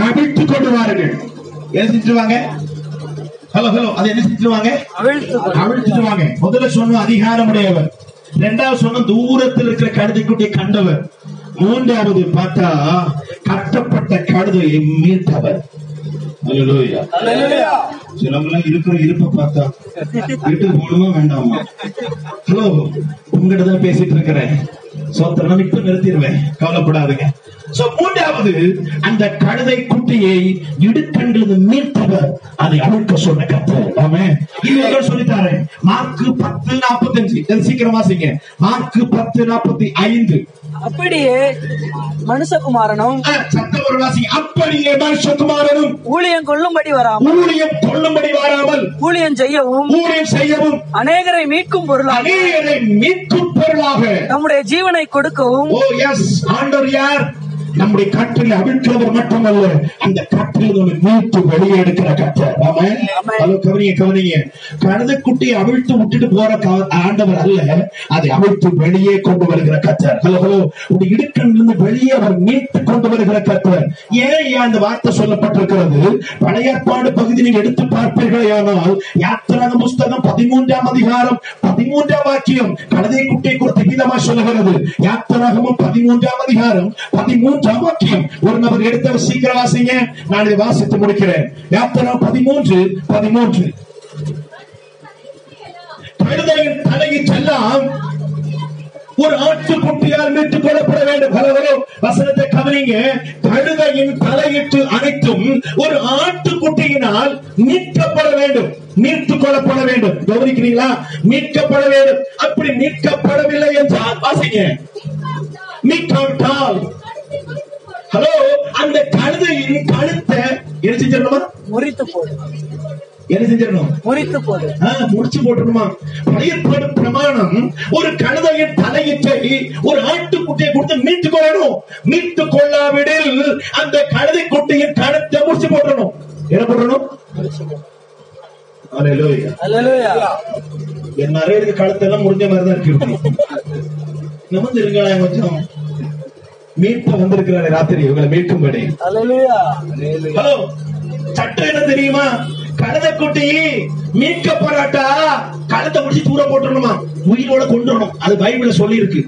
அவிழ்த்து கொண்டு வாருங்கள் என்ன ஹலோ ஹலோ அதை என்ன செஞ்சுருவாங்க அவிழ்த்து வாங்க முதல்ல சொன்ன அதிகாரம் உடையவர் இரண்டாவது சொன்ன தூரத்தில் இருக்கிற கழுதை குட்டியை கண்டவர் மூன்றாவது பார்த்தா கட்டப்பட்ட கழுதையை மீட்டவர் சிலவங்களாம் இருக்கிற இருப்ப பார்த்தா வீட்டுக்கு போகணுமா வேண்டாமா? ஹலோ உங்ககிட்ட தான் பேசிட்டு இருக்கிறேன். சோத்திரம் இப்ப நிறுத்திடுவேன். கவலைப்படாதுங்க. சோ மூன்றாவது அந்த கழுதை குட்டியை இடுக்கண்டிலிருந்து மீட்டவர் அதை அழுக்க சொன்ன கத்தர் ஆமே இவர்கள் சொல்லித்தாரேன். மார்க்கு பத்து நாற்பத்தஞ்சு. இது சீக்கிரம் வாசிங்க. மார்க்கு பத்து நாற்பத்தி ஐந்து. அப்படியே மனுஷகுமாரனும் அப்படியே மனுஷகுமாரனும் ஊழியம் கொள்ளும்படி வராமல் ஊழியம் கொள்ளும்படி வாராமல் ஊழியம் செய்யவும் ஊழியம் செய்யவும் அநேகரை மீட்கும் பொருளாக அநேகரை மீட்கும் பொருளாக நம்முடைய ஜீவனை கொடுக்கவும் ஓ எஸ் ஆண்டவர் யார்? நம்முடைய கட்டில் அவிழ்க்கிறவர் மட்டுமல்ல அந்த ஒரு மீட்டு வெளியே எடுக்கிற. ஹலோ கவனிங்க கவனிங்க. கழுதை குட்டியை அவிழ்த்து விட்டுட்டு போற ஆண்டவர் அல்ல அதை அவிழ்த்து வெளியே கொண்டு வருகிற கத்தர் ஹலோ ஹலோ. உடைய இடுக்கிலிருந்து வெளியே அவர் மீட்டு கொண்டு வருகிற கத்தர் ஏன் ஏன் அந்த வார்த்தை சொல்லப்பட்டிருக்கிறது? பழைய ஏற்பாடு பகுதி நீங்க எடுத்து பார்ப்பீர்களே ஆனால் யாத்திராக புஸ்தகம் பதிமூன்றாம் அதிகாரம் பதிமூன்றாம் வாக்கியம் கழுதை குட்டியை குறித்து விதமா சொல்லுகிறது. யாத்திராகமும் பதிமூன்றாம் அதிகாரம் பதிமூன்றாம் வாக்கியம் ஒரு நபர் எடுத்த சீக்கிரம் வாசிங்க. நான் இதை வாசித்து முடிக்கிறேன். யாத்திரா பதிமூன்று பதிமூன்று. கழுதையின் தலையில் ஒரு ஆட்டுக்குட்டியால் மீட்டுக் கொள்ளப்பட வேண்டும். பலவரோ வசனத்தை கவனிங்க. கழுதையின் தலையிட்டு அனைத்தும் ஒரு ஆட்டுக்குட்டியினால் மீட்கப்பட வேண்டும். மீட்டுக் கொள்ளப்பட வேண்டும். கவனிக்கிறீங்களா? மீட்கப்பட வேண்டும். அப்படி மீட்கப்படவில்லை என்றால் வாசிங்க. மீட்காவிட்டால் ஹலோ அந்த கழுதையின் கழுத்தை என்ன செஞ்சிடணுமா? முறித்து போடு. என்ன செஞ்சிடணும்? முறித்து போடு. முடிச்சு போட்டுருமா பழையப்பாடு பிரமாணம் ஒரு கழுதையின் தலையிட்டை ஒரு ஆட்டுக்குட்டியை கொடுத்து மீட்டு கொள்ளணும். மீட்டு கொள்ளாவிடில் அந்த கழுதை குட்டியின் கழுத்தை முடிச்சு போட்டுறணும் என்ன என் நிறைய கழுத்தெல்லாம் முடிஞ்ச மாதிரி தான் இருக்கு. நிமிர்ந்து இருங்களேன் கொஞ்சம். மீட்ப வந்திருக்கிறாரு ராத்திரி இவங்களை மீட்கும்படி. ஹலோ சட்டம் என்ன தெரியுமா? கழுதை குட்டி மீட்கப்படாட்டா? கழுத்தை முடிச்சு தூர போட்டுறணுமா? உயிரோட கொண்டுறணும் அது பைபிள்ல சொல்லி இருக்கு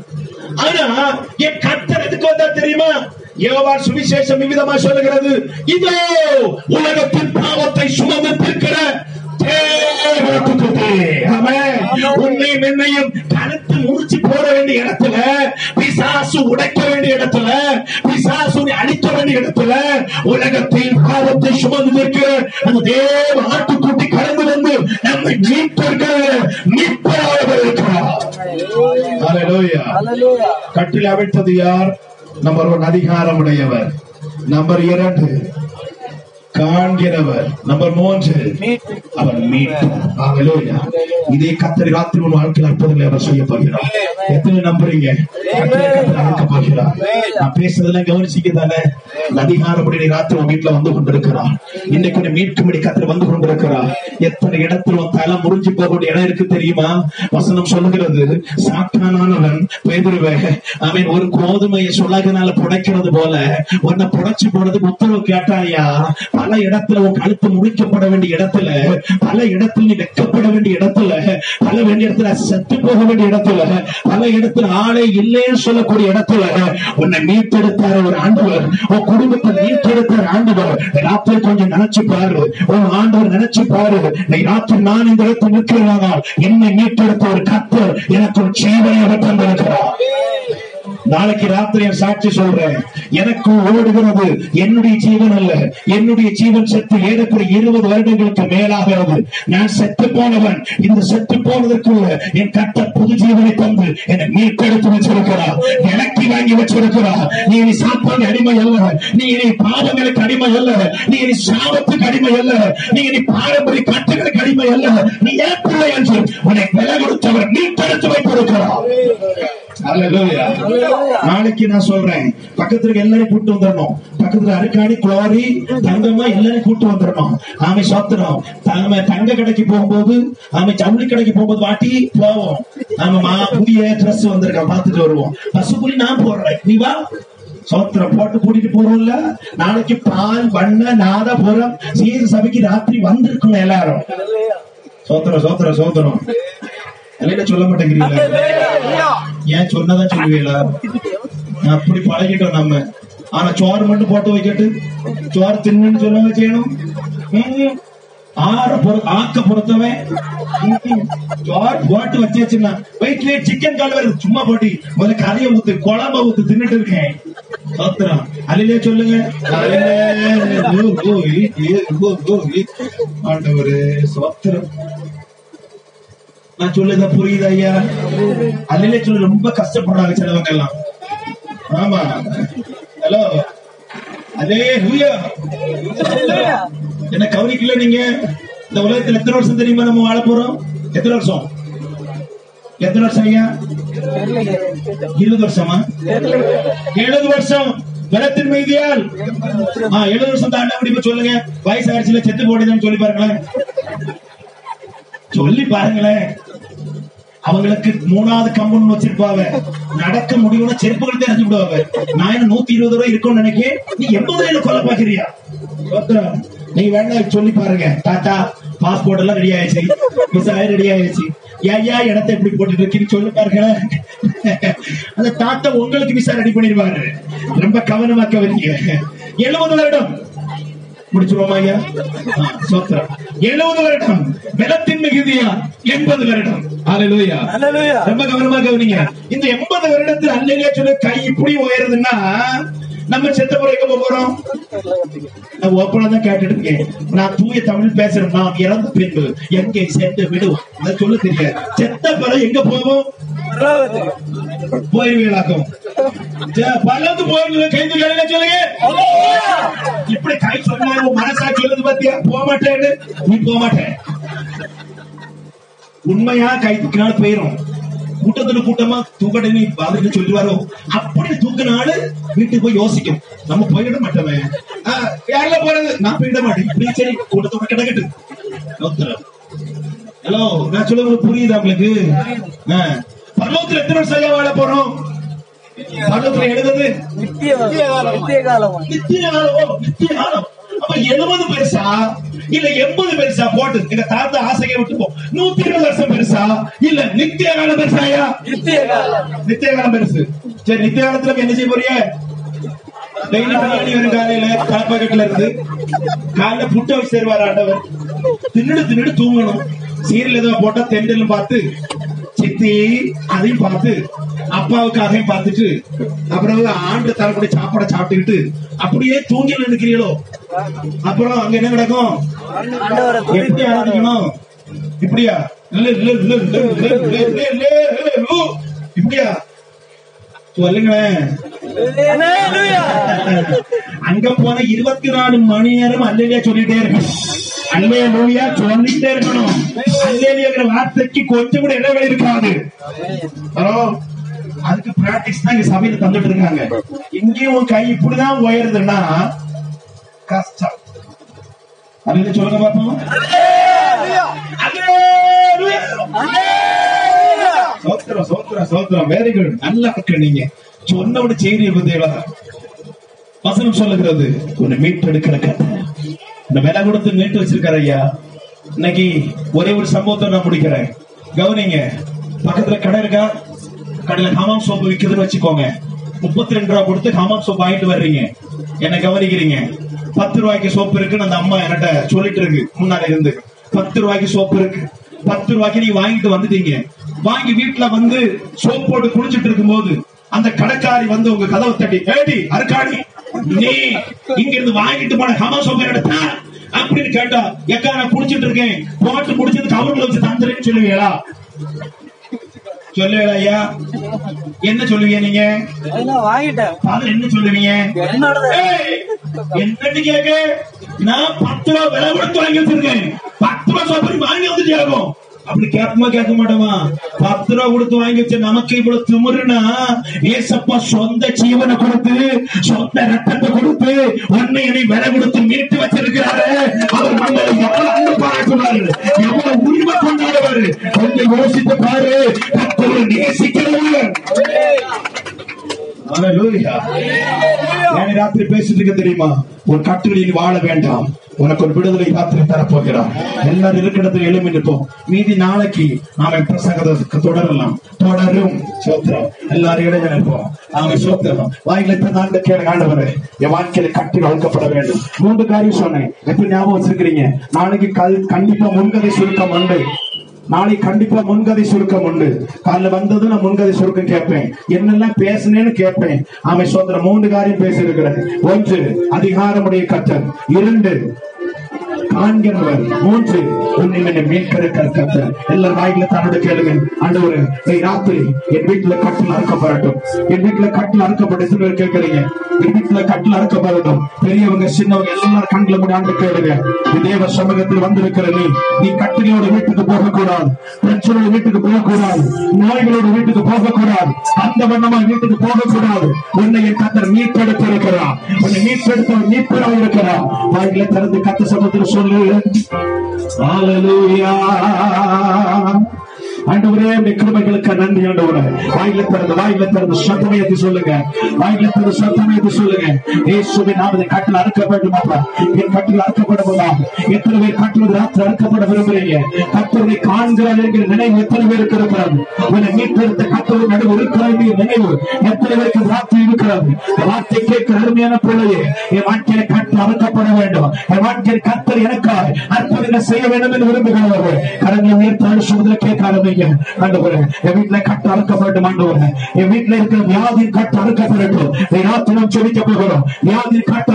ஆனா என் கர்த்தர் எதுக்கு வந்தா தெரியுமா? யோவான் சுவிசேஷம் விவிதமா சொல்லுகிறது. இதோ உலகத்தின் பாவத்தை சுமந்து தீர்க்கிற தேவனுக்குத்தே. ஆமென். உன்னையும் என்னையும் கழுத்து முடிச்சு போட வேண்டிய இடத்துல பிசாசு உடைக்க வேண்டிய இடத்துல பிசாசு அழிக்க வேண்டிய இடத்துல உலகத்தின் பாவத்தை சுமந்து நிற்கிற அந்த தேவ ஆட்டுக்குட்டி கடந்து வந்து நம்மை மீட்டிருக்கிற மீட்பராக இருக்கிறார் Hallelujah. அல்லேலூயா கட்டில் அவிழ்த்தது யார்? நம்பர் ஒன் அதிகாரம் உடையவர் நம்பர் இரண்டு காண்கிறவர் நம்பர் மூன்று. அவர் மீட்பார் இதே கத்தரி ராத்திரி உன் வாழ்க்கையில் அற்புதங்களை அவர் செய்ய போகிறார். எத்தனை நம்புறீங்க? அழைக்க போகிறார். நான் பேசுறதெல்லாம் கவனிச்சிக்க தானே அதிகாரப்படி ராத்திரி உன் வீட்டுல வந்து கொண்டிருக்கிறார். இன்னைக்கு உன்னை மீட்கும்படி கத்தர் வந்து கொண்டிருக்கிறார். எத்தனை இடத்துல உன் தலை முறிஞ்சு போக வேண்டிய இடம் இருக்கு தெரியுமா? வசனம் சொல்லுகிறது சாத்தானவன் பேதுருவே அவன் ஒரு கோதுமையை சொல்லாதனால புடைக்கிறது போல உன்னை புடைச்சு போனதுக்கு உத்தரவு கேட்டாயா? பல இடத்துல உன் கழுத்து முடிக்கப்பட வேண்டிய இடத்துல பல இடத்துல நீ வெக்கப்பட வேண்டிய இடத்துல பல வேண்டிய இடத்துல செத்து போக வேண்டிய இடத்துல பல இடத்துல ஆளே இல்லைன்னு சொல்லக்கூடிய இடத்துல உன்னை மீட்டெடுத்தார் ஒரு ஆண்டவர். உன் குடும்பத்தை மீட்டெடுத்தார் ஆண்டவர். ராத்திரி கொஞ்சம் நினைச்சு பாரு உன் ஆண்டவர் நினைச்சு பாரு நீ ராத்திரி நான் இந்த இடத்துல நிற்கிறேனால் என்னை மீட்டெடுத்த ஒரு கத்தர் எனக்கு ஒரு சேவையாக தந்திருக்கிறார் நாளைக்கு ராத்திரி சாட்சி சொல்றேன். எனக்கு ஓடுகிறது. என்னுடைய ஜீவன் அல்ல. என்னுடைய ஜீவன் செத்து ஏறக்குறைய இருபது வருடங்களுக்கு மேலாகிறது நான் செத்து போனவன். இந்த செத்து போனதற்குள்ள என் கட்ட புது ஜீவனை தந்து என்னை மீட்டெடுத்து வச்சிருக்கிறார். இலக்கி வாங்கி வச்சிருக்கிறார். நீ இனி சாப்பாடு அடிமை அல்ல. நீ இனி பாவங்களுக்கு அடிமை அல்ல. நீ இனி சாபத்துக்கு அடிமை அல்ல. நீ இனி பாரம்பரிய கட்டுகளுக்கு அடிமை அல்ல. நீ ஏன் பிள்ளை என்று உன்னை விலை கொடுத்தவர் மீட்டெடுத்து வைத்திருக்கிறார். Hallelujah. நாளைக்கு நான் சொல்றேன். பக்கத்துல இருக்க எல்லாரையும் கூட்டு வந்துடணும். பக்கத்துல அருக்காணி குளோரி தங்கமா எல்லாரையும் கூட்டு வந்துடணும். ஆமை சோத்திரம். ஆமை தங்க கடைக்கு போகும்போது ஆமை ஜவுளி கடைக்கு போகும்போது வாட்டி போவோம். ஆமா மா புதிய ட்ரெஸ் வந்திருக்கான். பார்த்துட்டு வருவோம். பசுபுலி நான் போடுறேன். நீ வா. சோத்திரம் போட்டு கூட்டிட்டு போறோம்ல. நாளைக்கு பால் வண்ண நாதபுரம் சீர் சபைக்கு ராத்திரி வந்திருக்கணும் எல்லாரும். சோத்திரம் சோத்திரம் சோத்திரம். இல்லைன்னா சொல்ல மாட்டேங்கிறீங்களா? ஏன் சொன்னதான் சொல்லுவீங்களா? அப்படி பழகிட்டோம் நம்ம. ஆனா சோறு மட்டும் போட்டு வைக்கட்டு. சோறு தின்னு சொல்ல செய்யணும். ம்ம். ஆற பொறு ஆக்க பொறுத்தவன். சோறு போட்டு வச்சாச்சுன்னா வெயிட் சிக்கன் கால் வருது சும்மா போட்டி. முதல்ல கதையை ஊத்து குழம்ப ஊத்து தின்னுட்டு இருக்கேன். சோத்திரம் அலிலே சொல்லுங்க. ஆண்டவரே சோத்திரம் நான் சொல்லுதான் புரியுது ஐயா. அல்லையிலே சொல்லி ரொம்ப கஷ்டப்படுறாங்க சிலவங்க எல்லாம் ஆமா. ஹலோ. அதே ஹூயா. என்ன கவனிக்கல நீங்க? இந்த உலகத்துல எத்தனை வருஷம் தெரியுமா நம்ம வாழ போறோம்? எத்தனை வருஷம்? எத்தனை வருஷம் ஐயா? இருபது வருஷமா? எழுபது வருஷம். பலத்தின் மீதியால். எழுபது வருஷம் தாண்ட முடியுமா சொல்லுங்க. வயசு ஆயிடுச்சுல செத்து போடுதுன்னு சொல்லி பாருங்களேன். சொல்லி பாருங்களேன். அவங்களுக்கு மூணாவது கம்பன் வச்சிருப்பாங்க. நடக்க முடியும்னு செருப்புகள் தெரிஞ்சு விடுவாங்க. நான் என்ன நூத்தி இருபது ரூபாய் இருக்கும்னு நினைக்கிறேன்? நீ எண்பது ரூபாயில கொல்ல பாக்குறியா நீ வேணா சொல்லி பாருங்க. தாத்தா பாஸ்போர்ட் எல்லாம் ரெடி ஆயிடுச்சு. விசா ரெடி ஆயிடுச்சு. ஐயா இடத்தை எப்படி போட்டுட்டு இருக்கீங்க? சொல்லி பாருங்க. அந்த தாத்தா உங்களுக்கு விசா ரெடி பண்ணிடுவாரு. ரொம்ப கவனமா கவனிங்க எழுபது வருடம். முடிச்சிருவோமா ஐயா? சோத்திரம் எழுபது வருடம் பலத்தின் மிகுதியா எண்பது வருடம். Hallelujah. ரொம்ப கவனமா கவனிங்க. இந்த எண்பது வருடத்துல அல்லையா சொல்ல கை இப்படி உயருதுன்னா நம்ம செத்த பிறகு எங்க போறோம்? நான் ஓப்பனா தான் கேட்டுட்டு இருக்கேன். நான் தூய தமிழ் பேசுறேன். நான் இறந்த பின்பு எங்கே செத்து விடுவோம் அதை சொல்ல தெரியல செத்த பிறகு எங்க போவோம்? போயிருவீங்களாக்கும் பலந்து போயிருவீங்க கைது சொல்லுங்க. இப்படி கை சொன்னா மனசா சொல்லுது பாத்தியா? போக மாட்டேன்னு. நீ போக மாட்டேன் உண்மையா கைதுக்கு நாள் போயிரும். கூட்டத்துல கூட்டமா தூக்கடை நீ பாதுக்கு சொல்லுவாரோ அப்படி தூக்கினாலும் வீட்டுக்கு போய் யோசிக்கும். நம்ம போயிட மாட்டோமே. யாரில போறது? நான் போயிட மாட்டேன். சரி கூட்டத்தோட கிடக்கட்டு. ஹலோ நான் சொல்லுறது புரியுதா உங்களுக்கு. பரலோகத்துல எத்தனை வருஷம் ஐயா வாழ போறோம்? பரலோகத்துல எழுதுது நித்திய காலம் நித்திய காலம் நித்திய காலம் அப்ப எழுபது பெருசா இல்ல எண்பது பெருசா போட்டு எங்க தாத்தா ஆசையை விட்டு போ. நூத்தி இருபது வருஷம் பெருசா? இல்ல நித்திய காலம் பெருசாயா? நித்திய காலம். நித்திய காலம் பெருசு. சரி நித்திய காலத்துல என்ன செய்ய போறிய டெய்லி பிரியாணி வரும் காலையில கலப்பக்கட்டுல இருந்து காலையில புட்ட வச்சு தருவார் ஆண்டவர். தின்னுடு தின்னுடு தூங்கணும். சீரியல் ஏதோ போட்டா தெண்டலும் பார்த்து சித்தி அதையும் பார்த்து அப்பாவுக்கு அதையும் பார்த்துட்டு அப்புறம் ஆண்டு தரக்கூடிய சாப்பாடை சாப்பிட்டுக்கிட்டு அப்படியே தூங்கி நினைக்கிறீங்களோ அப்புறம் அங்க என்ன நடக்கும் எப்படி ஆரம்பிக்கணும் இப்படியா இப்படியா சொல்லுங்களேன் அங்க போன இருபத்தி நாலு மணி நேரம் அல்லையா சொல்லிட்டே இருக்கேன் அல்லையா நோயா சொல்லிட்டே இருக்கணும். அல்லையாங்கிற வார்த்தைக்கு கொஞ்சம் கூட இடைவெளி இருக்காது. அதுக்கு பிராக்டிஸ் தான் இங்க சபையில தந்துட்டு இருக்காங்க. இங்கேயும் உன் கை இப்படிதான் உயருதுன்னா கஷ்டம். அப்படின்னு சொல்லுங்க பாப்போம். சோத்திரம் சோத்திரம் சோத்திரம். வெரி குட் நல்லா இருக்கு நீங்க. சொன்ன ஒரு செய்தி பத்தியா வசனம் சொல்லுகிறது உன்னை மீட்டெடுக்கிற கதை இந்த விலை கொடுத்து மீட்டு வச்சிருக்காரு ஐயா. இன்னைக்கு ஒரே ஒரு சம்பவத்தை நான் முடிக்கிறேன். கவனிங்க பக்கத்துல கடை இருக்கா? கடையில ஹமாம் சோப்பு விக்குதுன்னு வச்சுக்கோங்க. முப்பத்தி ரெண்டு ரூபா கொடுத்து ஹமாம் சோப் வாங்கிட்டு வர்றீங்க. என்ன கவனிக்கிறீங்க. பத்து ரூபாய்க்கு சோப்பு இருக்குன்னு அந்த அம்மா என்கிட்ட சொல்லிட்டு இருக்கு முன்னாடி இருந்து. பத்து ரூபாய்க்கு சோப்பு இருக்கு. பத்து ரூபாய்க்கு நீங்க வாங்கிட்டு வந்துட்டீங்க. வாங்கி வீட்டுல வந்து சோப் போட்டு குளிச்சிட்டு இருக்கும்போது அந்த கடைக்காரி வந்து உங்க கதவை தட்டி ஏடி அருக்காடி நீ இங்க இருந்து வாங்கிட்டு போன ஹமா சோப்பு எடுத்தா? அப்படின்னு கேட்டா எக்கா நான் குடிச்சிட்டு இருக்கேன். போட்டு குடிச்சது கவர்ல வச்சு தந்துறேன்னு சொல்லுவீங்களா சொல்லுவீங்களா ஐயா? என்ன சொல்லுவீங்க நீங்க? வாங்கிட்டேன். என்ன சொல்லுவீங்க? என்னன்னு கேக்க? நான் பத்து ரூபா விலை கொடுத்து வாங்கி வச்சிருக்கேன். பத்து ரூபா சோப்பரி வாங்கி வந்துட்டு இருக்கும் அப்படி கேட்போமா கேட்க மாட்டோமா? பத்து ரூபா கொடுத்து வாங்கி வச்சு நமக்கு இவ்வளவு திமிருனா ஏசப்பா சொந்த ஜீவனை கொடுத்து சொந்த ரத்தத்தை கொடுத்து உன்னை என்னை விலை கொடுத்து மீட்டு வச்சிருக்கிறாரு. அவர் நம்மளை எவ்வளவு அன்பு பாராட்டுவாரு எவ்வளவு உரிமை கொண்டாடுவாரு. கொஞ்சம் யோசித்து பாரு நேசிக்கிறவர். ராத்திரி பேசிட்டு இருக்க தெரியுமா? ஒரு கட்டுரையில் வாழ வேண்டாம். உனக்கு ஒரு விடுதலை ராத்திரி தரப்போகிறார் எல்லாரும் இருக்கிறதுல எழுமி நிற்போம். மீதி நாளைக்கு நாம பிரசங்கத்தை தொடரலாம். தொடரும். சோத்திரம். எல்லாரும் இடையில நிற்போம். நாம சோத்திரம். வாயில ஆண்டு கேளு ஆண்டவரே. என் வாழ்க்கையில கட்டி வளர்க்கப்பட வேண்டும். மூன்று காரியம் சொன்னேன். எப்படி ஞாபகம் வச்சிருக்கிறீங்க? நாளைக்கு கல் கண்டிப்பா முன்கதை சுருக்கம் உண்டு. நாளை கண்டிப்பா முன்கதை சுருக்கம் உண்டு. காலைல வந்ததும் நான் முன்கதை சுருக்கம் கேட்பேன். என்னெல்லாம் பேசுனேன்னு கேட்பேன். ஆமை சோதரம் மூன்று காரியம் பேசியிருக்கிறேன் ஒன்று அதிகாரமுடைய கற்றல். இரண்டு காண்கிறவர் மூன்று உன்னை என்னை மீட்கிற கத்தர் எல்லா வாயில தன்னோட கேளுங்க ஆண்டவரே ஒரு ராத்திரி என் வீட்டுல கட்டில் அறுக்கப்படட்டும். என் வீட்டுல கட்டில் அறுக்கப்பட்டு சில பேர் கேட்கறீங்க. என் வீட்டுல கட்டில் அறுக்கப்படட்டும். பெரியவங்க சின்னவங்க எல்லாரும் கண்களை கூட ஆண்டு கேளுங்க. தேவ சமூகத்தில் வந்திருக்கிற நீ நீ கட்டிலோட வீட்டுக்கு போகக்கூடாது. பிரச்சனையோட வீட்டுக்கு போகக்கூடாது. நோய்களோட வீட்டுக்கு போகக்கூடாது. அந்த வண்ணமா வீட்டுக்கு போகக்கூடாது. உன்னை என் கத்தர் மீட்டெடுத்து இருக்கிறார் உன்னை மீட்டெடுத்து மீட்பராக இருக்கிறார் வாயில திறந்து கத்த சமூகத்தில் சொல்லு Hallelujah. ஆண்டவரே உடைய நன்றி ஆண்டவரே. வாயில திறந்து வாயில திறந்து சத்தமயத்தை சொல்லுங்க. வாயில திறந்து சத்தமயத்தை சொல்லுங்க. இயேசுவின் நாமத்தை கட்டில் அறுக்க என் கட்டில் அறுக்கப்படுவதா எத்தனை பேர் கட்டில் ராத்திரி அறுக்கப்பட விரும்புறீங்க கத்தரை காண்கிறார் என்கிற நினைவு எத்தனை பேருக்கு இருக்கிறது? உன்னை மீட்டெடுத்த கத்தரை நடுவு இருக்கிறது என்கிற நினைவு எத்தனை பேருக்கு ராத்திரி இருக்கிறது? வார்த்தை கேட்கிற அருமையான பிள்ளையே என் வாழ்க்கையில கட்டில் அறுக்கப்பட வேண்டும். என் வாழ்க்கையில் கத்தர் எனக்காக அற்புதங்கள் செய்ய வேண்டும் என்று விரும்புகிறவர்கள். கடந்த உயர்த்தாடு சொல்வதில் கேட்க ஆரம்பிங்க ஆண்டவரே என் வீட்டுல கட்டு அறுக்கப்படட்டும் ஆண்டவரே என் வீட்டுல இருக்கிற வியாதி கட்டு அறுக்கப்படட்டும். ராத்திரம் செவிக்க போகிறோம் வியாதி கட்டு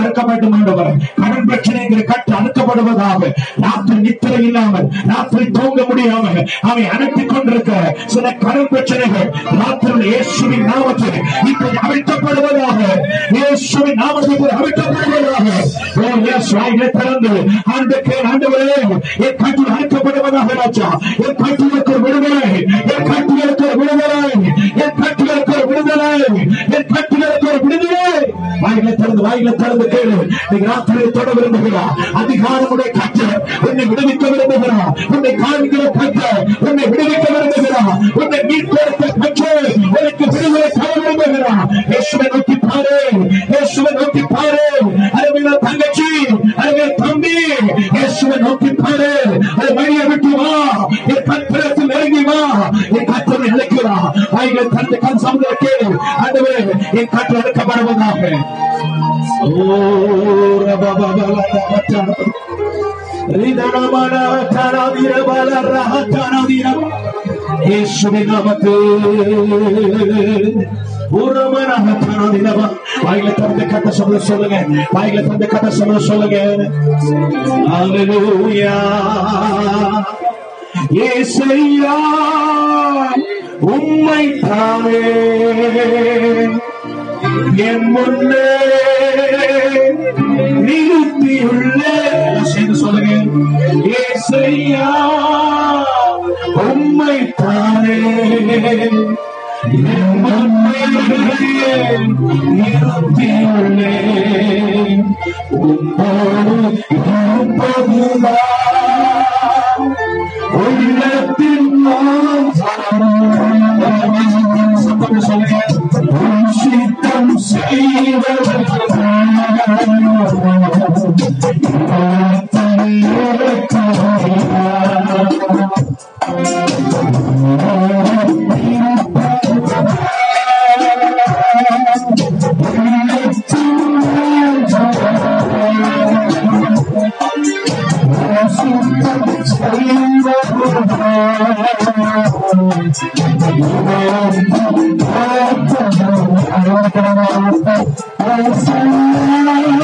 ஆண்டவரே கடன் பிரச்சனைங்கிற கட்டு அறுக்கப்படுவதாக. ராத்திரி நித்திரை இல்லாமல் ராத்திரி தூங்க முடியாமல் அவை கொண்டிருக்கிற சில கடன் பிரச்சனைகள் ராத்திரி இயேசுவின் நாமத்தில் இப்போது அவிழ்க்கப்படுவதாக. இயேசுவின் நாமத்தில் அவிழ்க்கப்படுவதாக. ஓ வாயிலை திறந்து ஆண்டுக்கு ஆண்டவரே என் கட்டில் ராஜா. என் விடுதலை என் கட்டிலுக்கு ஒரு விடுதலை என் கட்டிலுக்கு ஒரு விடுதலை என் கட்டிலுக்கு ஒரு விடுதலை வாயில திறந்து வாயில திறந்து கேளு நீ ராத்திரி தொட விரும்புகிறார் அதிகாரமுடைய கற்ற உன்னை விடுவிக்க விரும்புகிறார் உன்னை காண்கிற கற்ற உன்னை விடுவிக்க விரும்புகிறார் உன்னை மீட்பெடுத்த கற்ற உனக்கு விடுதலை தர விரும்புகிறார் இயேசுவை நோக்கி பாரு இயேசுவை நோக்கி பாரு அருமையில தங்கச்சி அருமையில தம்பி இயேசுவை நோக்கி பாரு அது வழியை விட்டு வா என் கத்திரத்தில் நெருங்கி வா என் கத்திரை இழைக்கிறா வாயில தந்து கண் சமுதிர கேளு ஆண்டவரே என் கற்று அடக்கப்படுவதாக ஓ ரபா பாபா ரபா ரிதனமன தனதிர பல ரஹத்தனதிர இயேசுவின் நாமத்தில் உரமனஹ தனதிர வாயில தந்து கட்ட சொல்ல சொல்லுங்க வாயில தந்து கட்ட சொல்ல சொல்லுங்க ஹalleluya உம்மை தானே என் முன்னே நிறுத்தியுள்ள. சேர்ந்து சொல்லுங்க. ஏசையா உம்மை தானே நிறுத்தியுள்ளே. உம்மோடு இருப்பதுதான். உள்ளத்தின் நான் சத்தம் சொல்லுங்க உன் சித்தம் செய்வதற்கு I see